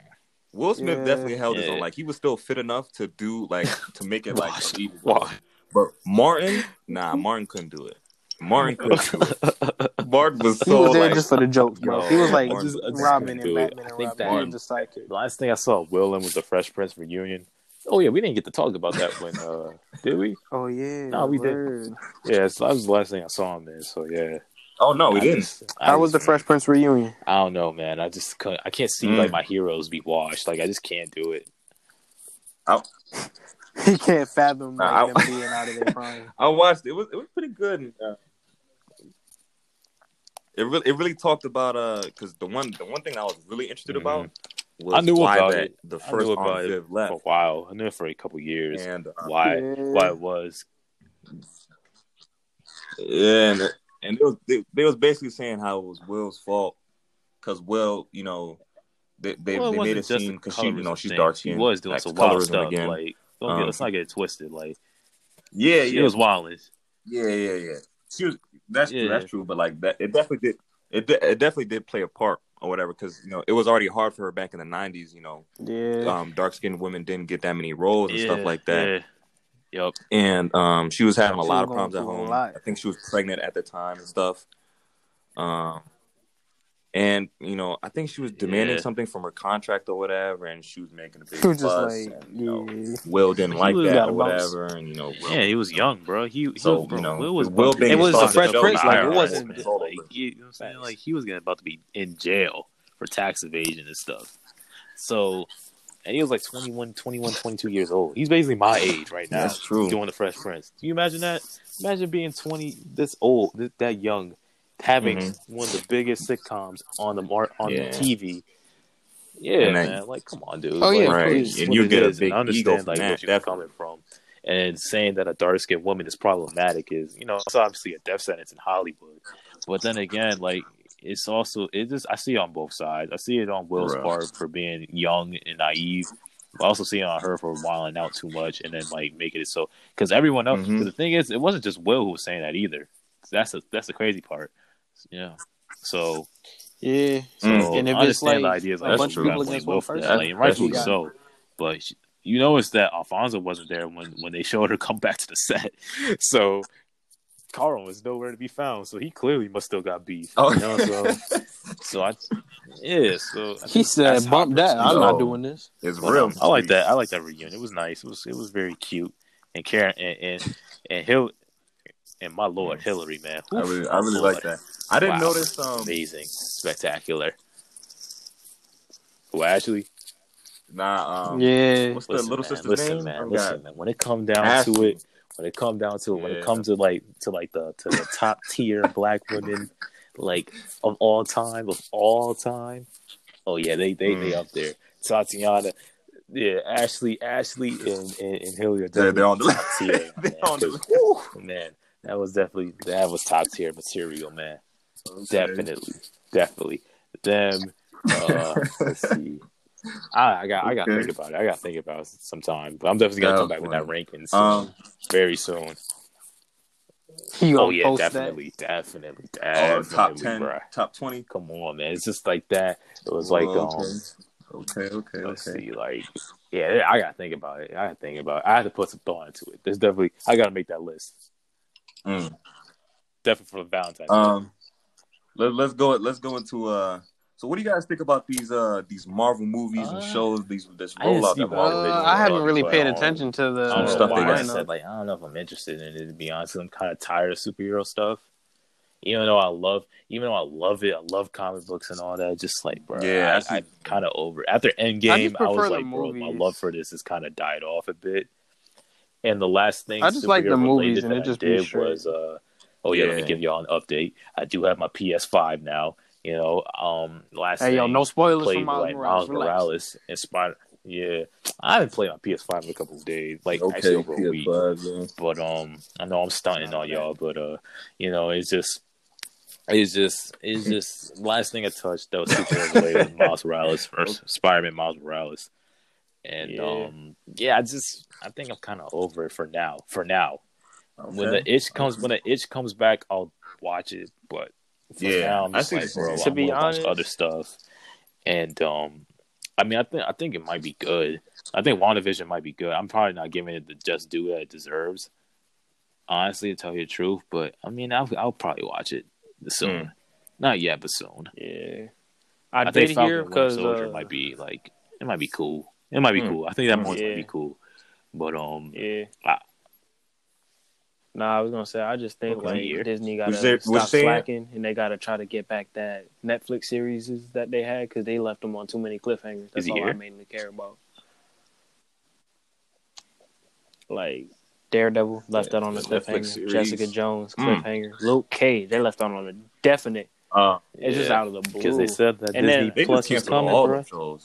Will Smith Yeah. definitely held his own. Like he was still fit enough to do like to make it like [laughs] believable. But Martin, nah, Martin couldn't do it. Martin couldn't do it. Martin was He was there like, just for the jokes, bro. Yo, he was like I just- I just Robin couldn't and do it. Batman I and think Robin. that- He was the sidekick. The last thing I saw of Willem was the Fresh Prince reunion. Oh yeah, we didn't get to talk about that when uh did we? Oh yeah. No, we did. word. Yeah, so that was the last thing I saw him there. So yeah, oh no, we I didn't. just- I How was the Fresh Prince reunion? I don't know, man. I just couldn't, I can't see Mm. like my heroes be washed. Like I just can't do it. Oh, [laughs] He can't fathom like, Nah, I- them being out of their prime. [laughs] I watched it. It was it was pretty good. And, uh, it really it really talked about uh because the one the one thing I was really interested Mhm. about was I knew why about that it. the I first knew about it Viv for left a while. I knew it for a couple years. and uh, why? Yeah. Why it was? Yeah, and and it was they, they was basically saying how it was Will's fault because Will, you know, they they, Well, it they made wasn't it seem because she, you know, she's thing. dark She was doing some wild stuff. Like, don't get, Um, let's not get it twisted. Like, yeah, she yeah, was wilding. yeah, yeah, yeah. She was. That's true. Yeah. That's true. But like that, it definitely did. It de- it definitely did play a part or whatever because you know it was already hard for her back in the '90s. You know, Yeah. um, dark skinned women didn't get that many roles and stuff like that. yeah. Yep. and um, she was having a She lot of problems at going through a home. I think she was pregnant at the time and stuff. Um, and you know, I think she was demanding Yeah. something from her contract or whatever, and she was making a big She just fuss. like, and, you know, yeah. Will didn't He like that or a bounce. whatever, and you know, Will, Yeah, he was young, bro. He, he So, was, bro, you know, Will was Will being It was the the Fresh Prince, like, it wasn't- IRS, man. man. like, you know what I'm saying? Like he was getting about to be in jail for tax evasion and stuff. So, and he was like 21, 21, 22 years old. He's basically my age right now. That's true. Doing the Fresh Prince. Do you imagine that? Imagine being 20, this old, this, that young, having Mhm. one of the biggest sitcoms on the mar- on Yeah. the TV. Yeah, And then- man. Like, come on, dude. Oh, yeah, Like, Right. And you get a big and understand, ego from like, that, what you're coming from. And saying that a dark skinned woman is problematic is, you know, it's obviously a death sentence in Hollywood. But then again, like, it's also, it just, I see it on both sides. I see it on Will's Right. part for being young and naive. I also see it on her for wilding out too much and then, like, making it so. Because everyone else, Mhm. 'cause the thing is, it wasn't just Will who was saying that either. That's a, that's the crazy part. Yeah. So, Yeah. so Mm. And if I it's understand like the ideas a like bunch of you people gotta against one person, that, like, and rightfully that's- so. But sh- you notice that Alfonso wasn't there when when they showed her come back to the set, [laughs] so Carl was nowhere to be found. So he clearly must still got beef. Oh. You know, so [laughs] so I yeah. So I He said, "Bump that! I'm not doing this." It's But, real. um, I like that. I like that reunion. It was nice. It was it was very cute. And Karen and and, and Hill and my lord Hilary, man. I really, I really like that. I didn't Wow. notice. Um, Amazing, spectacular. Well, actually, nah. Um, yeah. What's listen, the little man, sister's listen, name? man, I listen, forgot. man. When it come down Ashley. to it, when it come down to it, when Yeah. it comes to like to like the to the top tier black women, like of all time, of all time. Oh yeah, they they they Mm. up there. Tatyana, yeah, Ashley, Ashley, and and, and Hilary are They're- definitely they're on the- top tier. [laughs] They're man, on the- 'cause, whew, man, that was definitely that was top tier material, man. Definitely, definitely. Them. Uh, [laughs] let's see. I, I got I got to think about it. I got to think about it sometime. But I'm definitely gonna That come was back with that funny. ranking soon, Um, very soon. You Oh gonna yeah, post definitely, definitely, oh, definitely, top ten, bruh. top twenty. Come on, man. It's just like that. It was like Oh, um. okay, okay, Let's okay. see, like, yeah, I gotta think about it. I gotta think about it. I had to put some thought into it. There's definitely, I gotta make that list. Mm. Definitely for Valentine's. Day. Um, let, let's go. Let's go into uh. So, what do you guys think about these uh these Marvel movies and Uh, shows? These this I rollout that Marvel Marvel. Uh, I haven't really paid um, attention to the I don't know stuff they why I got. said like I don't know if I'm interested in it to be honest. I'm kind of tired of superhero stuff. Even though I love, even though I love it, I love comic books and all that. Just like, bro, Yeah, I I. I kind of over. After Endgame, just I, was prefer the like, bro, my love for this has kind of died off a bit. And the last thing I just like the movies and that it I just be did straight. was, uh, oh yeah, let me give y'all an update. I do have my PS5 now. You know, um, last Hey yo, thing no spoilers played for Miles like Morales. Miles Morales and Spider. Yeah, I haven't played on PS5 in a couple of days, like actually over a week. PS5, But um, I know I'm stunting on y'all, but uh, you know, it's just, it's just, it's just. [laughs] Last thing I touched that was super related was Miles Morales or Spider-Man Miles Morales, and Yeah. um, yeah, I just, I think I'm kind of over it for now. For now, Okay. when the itch comes, when the itch comes back, I'll watch it. But for Yeah, now, I'm I just see like, bro. To I'm be honest- other stuff, and um, I mean, I think I think it might be good. I think WandaVision might be good. I'm probably not giving it the just due that it deserves, honestly, to tell you the truth. But I mean, I'll I'll probably watch it soon. Mm. Not yet, but soon. Yeah, I, I, did think Falcon hear and Winter because Soldier uh, might be like it might be cool. It might be Mm. cool. I think that Mm. one might Yeah. be cool. But um, yeah. Ah. Nah, I was gonna say I just think like Year. Disney gotta there- stop slacking and they gotta try to get back that Netflix series that they had because they left them on too many cliffhangers. That's he all I here? mainly care about. Like Daredevil left Yeah, that on a the cliffhanger. series. Jessica Jones Mm. cliffhanger. Luke Cage they left that on a definite. Uh, It's just out of the blue. because they said that And Disney they Plus just was canceled coming, all bro.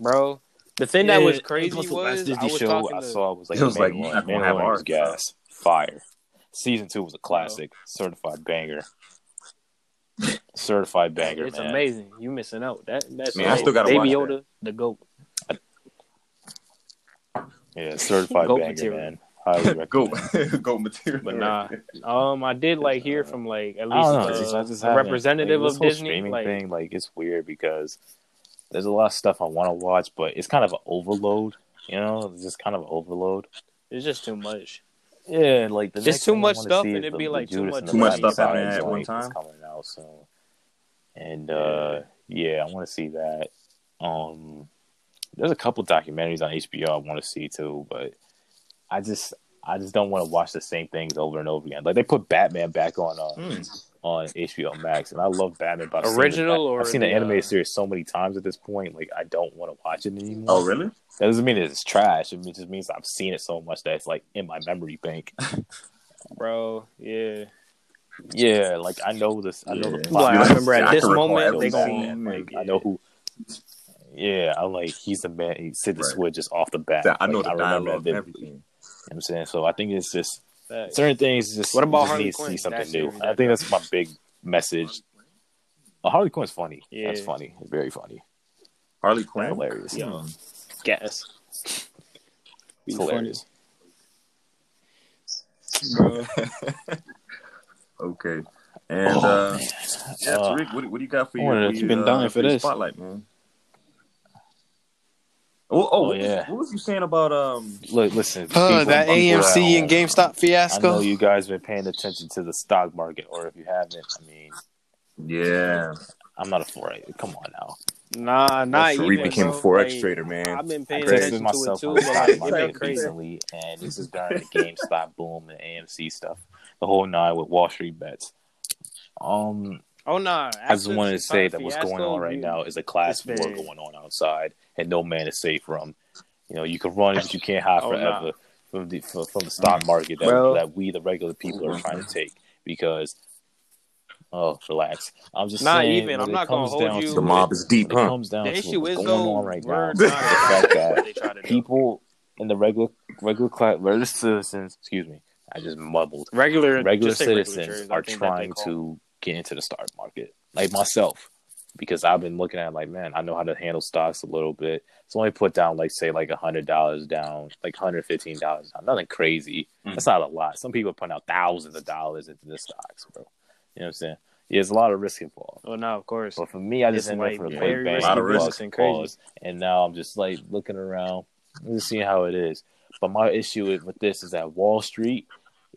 bro. The thing that was crazy was was, the last I Disney was show talking I to, saw was like It was like, Mandalorian. you're not have Mandalorian was gas, fire. Season two was a classic, certified banger, certified banger. It's man. amazing. You missing out. That that's Man, I still gotta Baby watch Yoda, the goat. Yeah, certified Goat banger, material. man. highly [laughs] Go, recommend. [laughs] go material. But nah, um, I did like hear from like at least don't know. uh, just- a representative like, this of whole Disney. streaming Like, thing. Like it's weird because there's a lot of stuff I want to watch, but it's kind of an overload. You know, it's just kind of an overload. it's just too much. Yeah, like the Just next too much stuff and it'd be the like too much- Too much stuff Messiah happening at one time. coming out soon, and uh, yeah, I want to see that. Um, there's a couple documentaries on HBO I want to see too, but I just I just don't want to watch the same things over and over again. Like they put Batman back on uh, Mm. On HBO Max, and I love Batman. But I've seen Original the- or I've seen the, the, animated uh, series so many times at this point. Like I don't want to watch it anymore. Oh, really? That doesn't mean it's trash. It just means I've seen it so much that it's like in my memory bank. [laughs] Bro, yeah. Yeah, like I know this. I know the Yeah. plot. Like, I remember at this can moment, they gonna- scene, like, yeah. I know who. Yeah, I'm like he's the man. He said the Right. Switch just off the bat. That- I know Like, the remember dialogue that and vividly. You everything. know what I'm saying so. I think it's just Facts. certain things. Just What about you just Harley need to see something That new. I think that's my big message. Oh, Harley Quinn's funny. Yeah. That's funny. Very funny. Harley Quinn. Hilarious. Yeah. Gas. It's hilarious. Bro. [laughs] Okay. And Oh, uh, yeah, Uh, Tariq, what, what do you got for I your? wanted for to- your, been dying uh, for this. spotlight, man? Oh, oh, Oh, what, yeah. was, what was you saying about um? Look, listen. Uh, people- that people at AMC and home, GameStop I know you guys been paying attention to the stock market, or if you haven't, I mean, Yeah, I'm not a forex. Come on now. Nah, not Tariq even. became a forex Like, trader, man. I've been paying attention to it too, on but like, stock [laughs] market recently, and this is during the GameStop boom and AMC stuff, the whole nine with Wall Street bets. Um, Oh nah. I just wanted to say that what's going on right now is a class war going on outside, and no man is safe from. You know, you can run it, but you can't hide [laughs] Oh, forever nah. from the from, from the stock mm. market that, Well- that we the regular people are trying to mm-hmm. take because. Oh, relax. I'm just Not saying. even. I'm not gonna hold down you- to the mob is deep, when it huh? comes down The to issue what's is going though, on right now, the fact [laughs] that they try to people in the regular regular class, regular citizens, excuse me, I just mumbled. regular Regular just say regular citizens are think that they trying to get into the stock market, like myself, because I've been looking at it like, man, I know how to handle stocks a little bit. So only put down like say like a hundred dollars down, like hundred fifteen dollars down, nothing crazy. Mm. That's not a lot. Some people put out thousands of dollars into the stocks, bro. You know what I'm saying? Yeah, there's a lot of risk involved. Well, no, of course. But for me, I just It's, ended like, up for the very quick bang, risky pause, business and crazy. and now I'm just like looking around, just seeing how it is. But my issue with, with this is that Wall Street,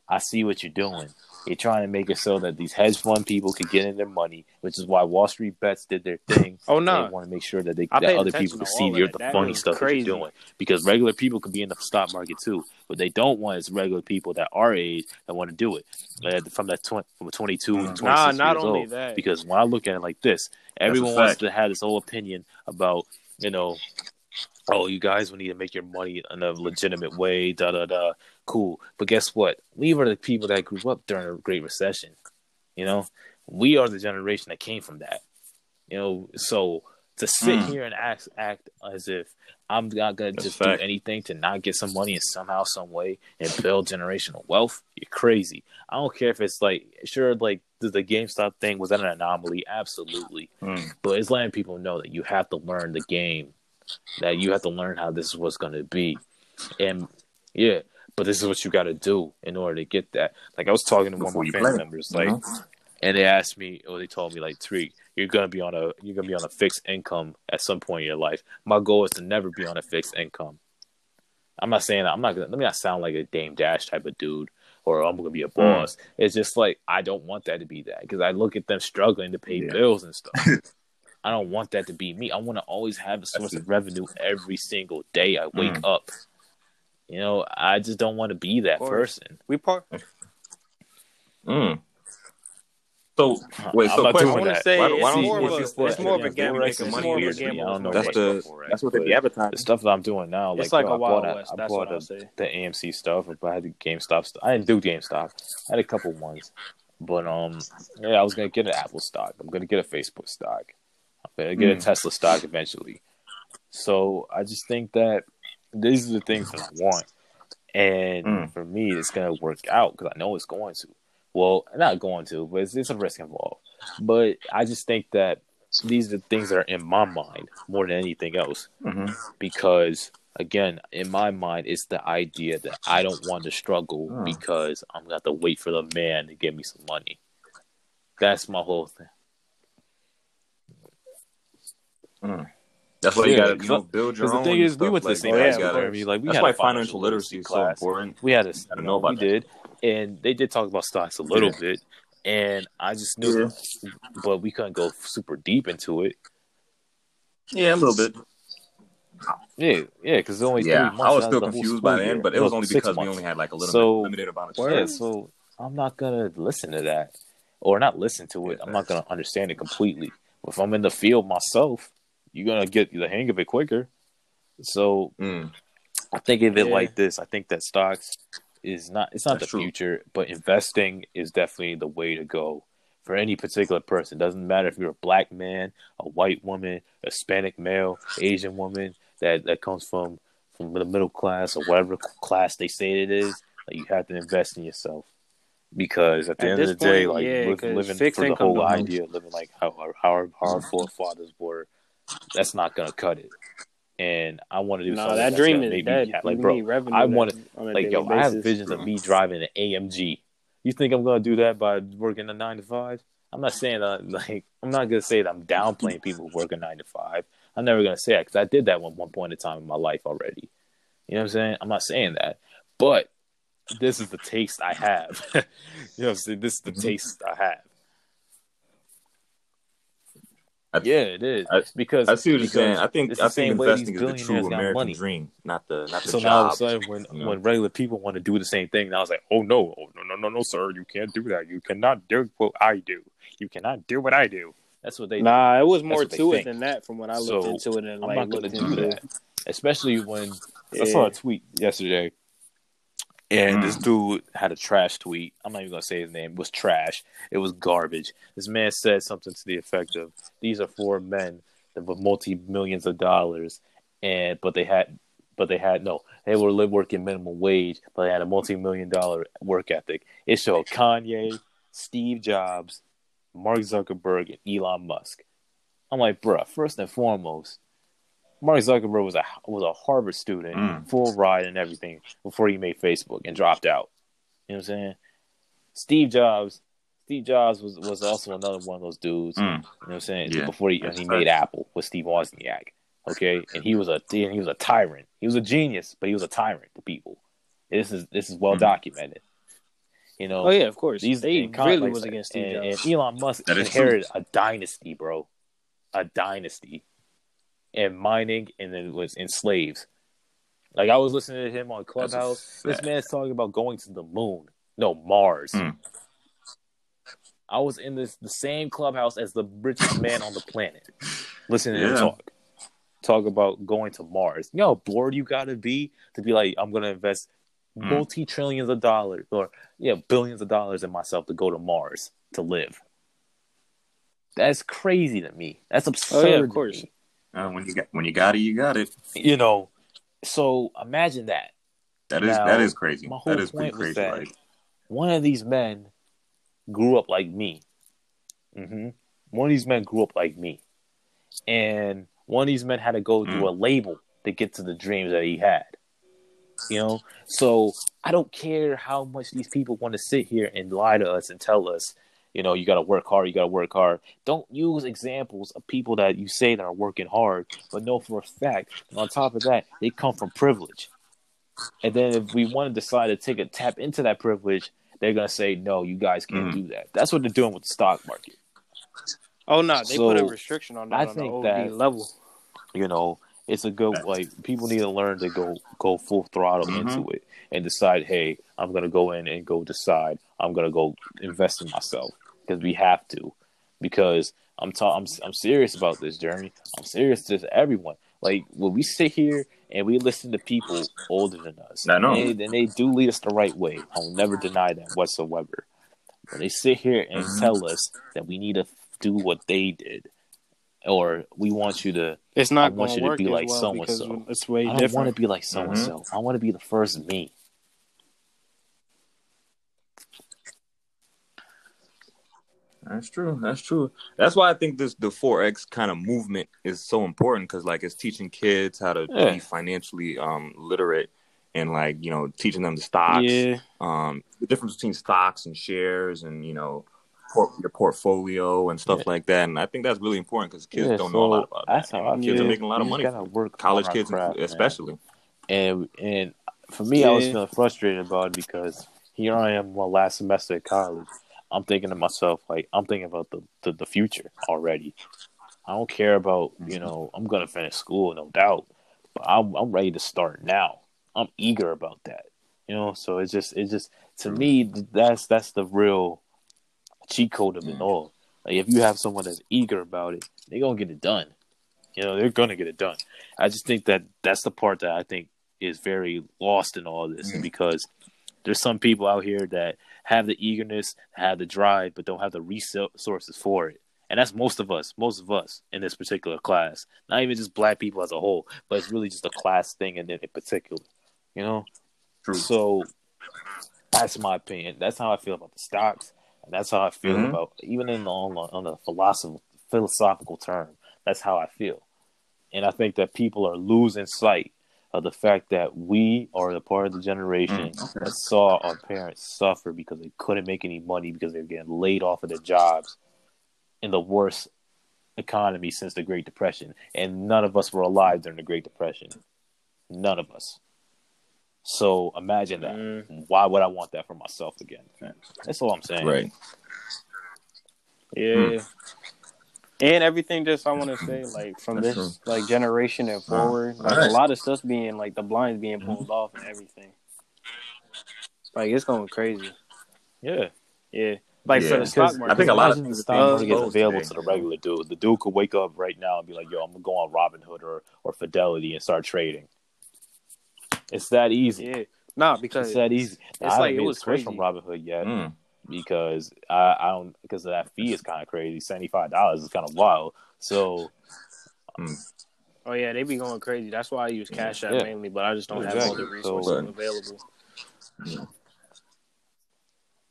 I see what you're doing. You're trying to make it so that these hedge fund people could get in their money, which is why Wall Street bets did their thing. Oh no. They want to make sure that they that other people can see the, the funny stuff crazy. that you're doing. Because regular people could be in the stock market too. What they don't want is regular people that are age that want to do it. Uh, from that tw- from 22 and 26 Nah, not years only old. that. Because when I look at it like this, everyone wants to have this whole opinion about, you know, oh, you guys will need to make your money in a legitimate way, da da da. Cool. But guess what? We were the people that grew up during the Great Recession. You know, we are the generation that came from that. You know, so to sit Mm. here and act act as if I'm not gonna That's just fact. do anything to not get some money in somehow, some way, and build generational wealth, you're crazy. I don't care if it's like sure, like the, the GameStop thing was that an anomaly? Absolutely, Mm. but it's letting people know that you have to learn the game, that you have to learn how this is what's gonna be, and yeah. But this is what you got to do in order to get that. Like I was talking to one of my family members, like, know? and they asked me, or they told me, like, Tariq, you're gonna be on a you're gonna be on a fixed income at some point in your life. My goal is to never be on a fixed income. I'm not saying I'm not gonna let me not sound like a Dame Dash type of dude or I'm gonna be a boss. It's just like I don't want that to be that because I look at them struggling to pay Yeah. bills and stuff. [laughs] I don't want that to be me. I want to always have a source of revenue every single day I wake Mm. up. You know, I just don't want to be that person. We part. Mm. So wait, I'm so not question. I doing want to that. say Why- it's why don't more of a what's it's this- more of a yeah, gamble. It's more of a weird. I gamble. don't know That's what the Forex, that's what they but advertising. the stuff that I'm doing now. Like, It's like bro, a I Wild bought West. I That's bought what I'll a- say. the AMC stuff. I had the GameStop stuff. I didn't do GameStop. I had a couple ones, but um, yeah, I was gonna get an Apple stock. I'm gonna get a Facebook stock. I'm gonna get a Mm. Tesla stock eventually. So I just think that these are the things that I want, and Mm. for me, it's gonna work out because I know it's going to. Well, not going to, but it's, it's a risk involved. But I just think that these are the things that are in my mind more than anything else hmm because again, in my mind, it's the idea that I don't want to struggle Hmm. because I'm gonna have to wait for the man to give me some money. That's my whole thing. Mm. That's why you gotta you 'cause know build your Because the thing is, stuff we went to the same yeah, high school. gotta- I mean, like we That's had why financial literacy is so important. We had a Gotta you know about we that. did, and they did talk about stocks a little bit, and I just knew, but we couldn't go super deep into it. Yeah, a little bit. Yeah, yeah, because only Yeah, three months. I was still confused by school then, but it was only six because we only had like a little So- bit, limited amount of time. Yeah, so I'm not gonna listen to that, or not listen to it. I'm not gonna understand it completely. If I'm in the field myself, you're gonna get the hang of it quicker. So Mm. I think of it Yeah. like this. I think that stocks is not it's not That's the true. future, but investing is definitely the way to go for any particular person. Doesn't matter if you're a black man, a white woman, a Hispanic male, Asian woman that that comes from from the middle class or whatever class they say it is. Like you have to invest in yourself because at the At end of this the day, point, like yeah, living for the whole idea, of living like how our, how our, how our forefathers were, that's not gonna cut it. And I want to do No, something that dream is dead. like, bro, I wanna- like daily yo, I have visions of me driving an AMG. You think I'm gonna do that by working a nine to five? I'm not saying that. [laughs] Like, I'm not gonna say that I'm downplaying people who work a nine to five. I'm never gonna say that because I did that one one point in time in my life already. You know what I'm saying? I'm not saying that, but this is the taste I have. [laughs] you know what I'm saying? This is the Mhm. taste I have. I- yeah, it is I- because I see what you're saying. I think I the think same way investing these is the true American money. dream, not the not the So now all of a sudden, when you know? when regular people want to do the same thing, now it's like, oh no, oh no, no, no, no, sir, you can't do that. You cannot do what I do. You cannot do what I do. That's what they. Nah, it was more to it think. than that from when I looked So, into it and I'm like not gonna do into that, especially when Yeah. I saw a tweet yesterday, and Mm. this dude had a trash tweet. I'm not even gonna say his name. It was trash. It was garbage. This man said something to the effect of, "These are four men that were multi millions of dollars, and but they had." But they had no. They were live working minimum wage, but they had a multi-million dollar work ethic. It showed Kanye, Steve Jobs, Mark Zuckerberg, and Elon Musk. I'm like, bruh, first and foremost, Mark Zuckerberg was a was a Harvard student, Mm. full ride and everything before he made Facebook and dropped out. You know what I'm saying? Steve Jobs, Steve Jobs was, was also another one of those dudes. Mm. You know what I'm saying? Yeah, before he, that's he a made fact. Apple with Steve Wozniak. Okay, and he was a he was a tyrant. He was a genius, but he was a tyrant to people. This is this is well Mhm. documented. You know, Oh yeah, of course. these they really like was against Steve and, Jobs. and Elon Musk That is inherited a dynasty, bro, a dynasty, and mining, and then was in slaves. Like I was listening to him on Clubhouse. This man's talking about going to the moon. No, Mars. Hmm. I was in this the same clubhouse as the richest [laughs] man on the planet, listening to him talk. Talk about going to Mars. You know how bored you gotta be to be like, I'm gonna invest Hmm. multi trillions of dollars or yeah, billions of dollars in myself to go to Mars to live. That's crazy to me. That's absurd. Oh, yeah, of course. Uh, when you got when you got it, you got it. You know, so imagine that. That is Now, that is crazy. my whole That is pretty point was that- Like one of these men grew up like me. hmm One of these men grew up like me, and one of these men had to go through a label to get to the dreams that he had. You know, so I don't care how much these people want to sit here and lie to us and tell us, you know, you got to work hard, you got to work hard. Don't use examples of people that you say that are working hard, but know for a fact. On top of that, they come from privilege. And then if we want to decide to take a tap into that privilege, they're gonna say, "No, you guys can't Mm. do that." That's what they're doing with the stock market. Oh no, they put a restriction on that I on think the OD that- level. You know, it's a good like people need to learn to go go full throttle Mhm. into it and decide, "Hey, I'm gonna go in and go decide. I'm gonna go invest in myself because we have to." Because I'm ta- I'm I'm serious about this journey. I'm serious to everyone. Like when we sit here and we listen to people older than us, I know. and they, and they do lead us the right way. I'll never deny that whatsoever. When they sit here and Mhm. tell us that we need to do what they did, or we want you to, It's I not want going you to to be like well so-and-so. it's way I don't want to be like so and so. I want to be the first me. That's true. That's true. That's why I think this the forex kind of movement is so important because like it's teaching kids how to Yeah. be financially um literate and like you know teaching them the stocks, Yeah, um the difference between stocks and shares and you know por- your portfolio and stuff Yeah. like that. And I think that's really important because kids Yeah, don't know a lot about that's that. how I kids feel. are making a lot of money. gotta work College on our kids, man. especially. and and for me, I was feeling frustrated about it because here I am, my last semester at college. I'm thinking to myself, like, I'm thinking about the, the, the future already. I don't care about, you mm-hmm. know, I'm gonna finish school, no doubt, but I'm I'm ready to start now. I'm eager about that, you know. So it's just it's just to me that's that's the real cheat code of it all. Like if you have someone that's eager about it, they're gonna get it done. You know, they're gonna get it done. I just think that that's the part that I think is very lost in all this Mm. because there's some people out here that have the eagerness, have the drive, but don't have the resources for it. And that's most of us, most of us in this particular class. Not even just black people as a whole, but it's really just a class thing in, in particular. You know? True. So that's my opinion. That's how I feel about the stocks. And that's how I feel Mhm. about even in the, on, the, on the philosophical philosophical term. That's how I feel. And I think that people are losing sight of the fact that we are the part of the generation Mm, okay. that saw our parents suffer because they couldn't make any money because they were getting laid off of their jobs in the worst economy since the Great Depression. And none of us were alive during the Great Depression. None of us. So imagine that. Mm. Why would I want that for myself again? That's all I'm saying. Right. yeah. And everything just I want to say, like from That's this like generation and forward, like Alright. a lot of stuff's being like the blinds being pulled off and everything. Like it's going crazy. Yeah. Yeah. Like for the stock market. I think a lot of imagine the things stock are gets available today. to the regular dude. The dude could wake up right now and be like, "Yo, I'm gonna go on Robinhood or or Fidelity and start trading." It's that easy. Yeah. Nah, because It's that easy. it's I like, it was a switch from crazy. Robinhood yet Mm. because I, I don't because that fee is kind of crazy. Seventy five dollars is kind of wild. So Oh yeah, they be going crazy. That's why I use Cash App Yeah. mainly, but I just don't have all the resources So- available.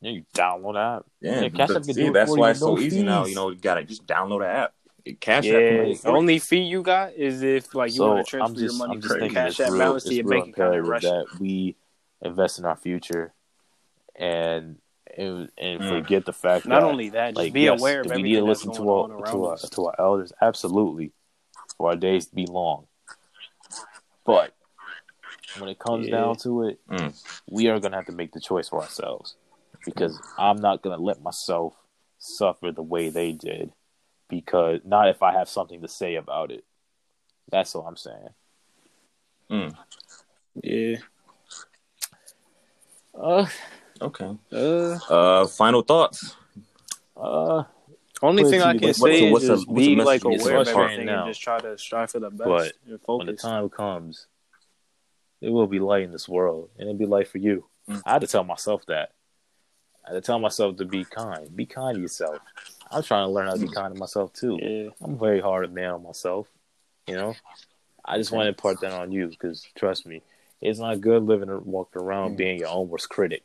yeah, you download app. Yeah, Yeah, Cash App can see, do that's why it's so no easy now. You know, you gotta just download the app. Cash Yeah, the only fee you got is if like you so want to transfer just, your money I'm from just thinking Cash App balance to your bank account in imperative Russia. that we invest in our future and and, and Mm. forget the fact that Not that only that, just like be yes, aware of we need to listen to our to our, to our elders absolutely for our days to be long but when it comes Yeah. down to it Mm. we are going to have to make the choice for ourselves because i'm not going to let myself suffer the way they did because not if i have something to say about it that's all i'm saying Mm. Yeah. uh Okay. Uh, Uh, final thoughts. uh only thing I can say what's is the- just what's the be like aware of it's frustrating everything now. and just try to strive for the best But and when the time comes, there will be light in this world, and it'll be light for you. Mm. I had to tell myself that. I had to tell myself to be kind. Be kind to yourself. I'm trying to learn how to be kind to myself too. Yeah. I'm very hard man on myself. You know, I just want to impart that on you because trust me, it's not good living or walking around Mm. being your own worst critic.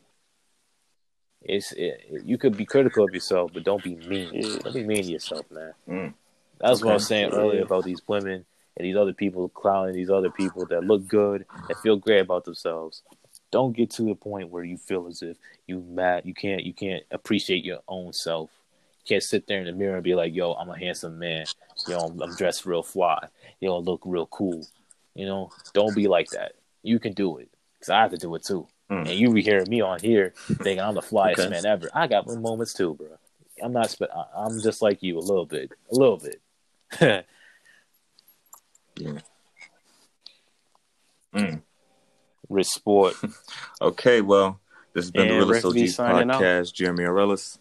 It's it, you could be critical of yourself, but don't be mean. Yeah. Don't be mean to yourself, man. Mm. That's what I was saying earlier about these women and these other people clowning these other people that look good and feel great about themselves. Don't get to the point where you feel as if you mad. You can't. You can't appreciate your own self. You can't sit there in the mirror and be like, "Yo, I'm a handsome man. Yo, I'm, I'm dressed real fly. Yo, I look real cool." You know, don't be like that. You can do it. Cause I have to do it too. Mm. And you be hearing me on here thinking I'm the flyest Okay. man ever. I got my moments too, bro. I'm not. Spe- I- I'm just like you a little bit. A little bit. [laughs] Yeah. Mm. Rich sport. [laughs] Okay, well, this has been the And Realist Rick V OGs signing out. podcast. Jeremy Arelis.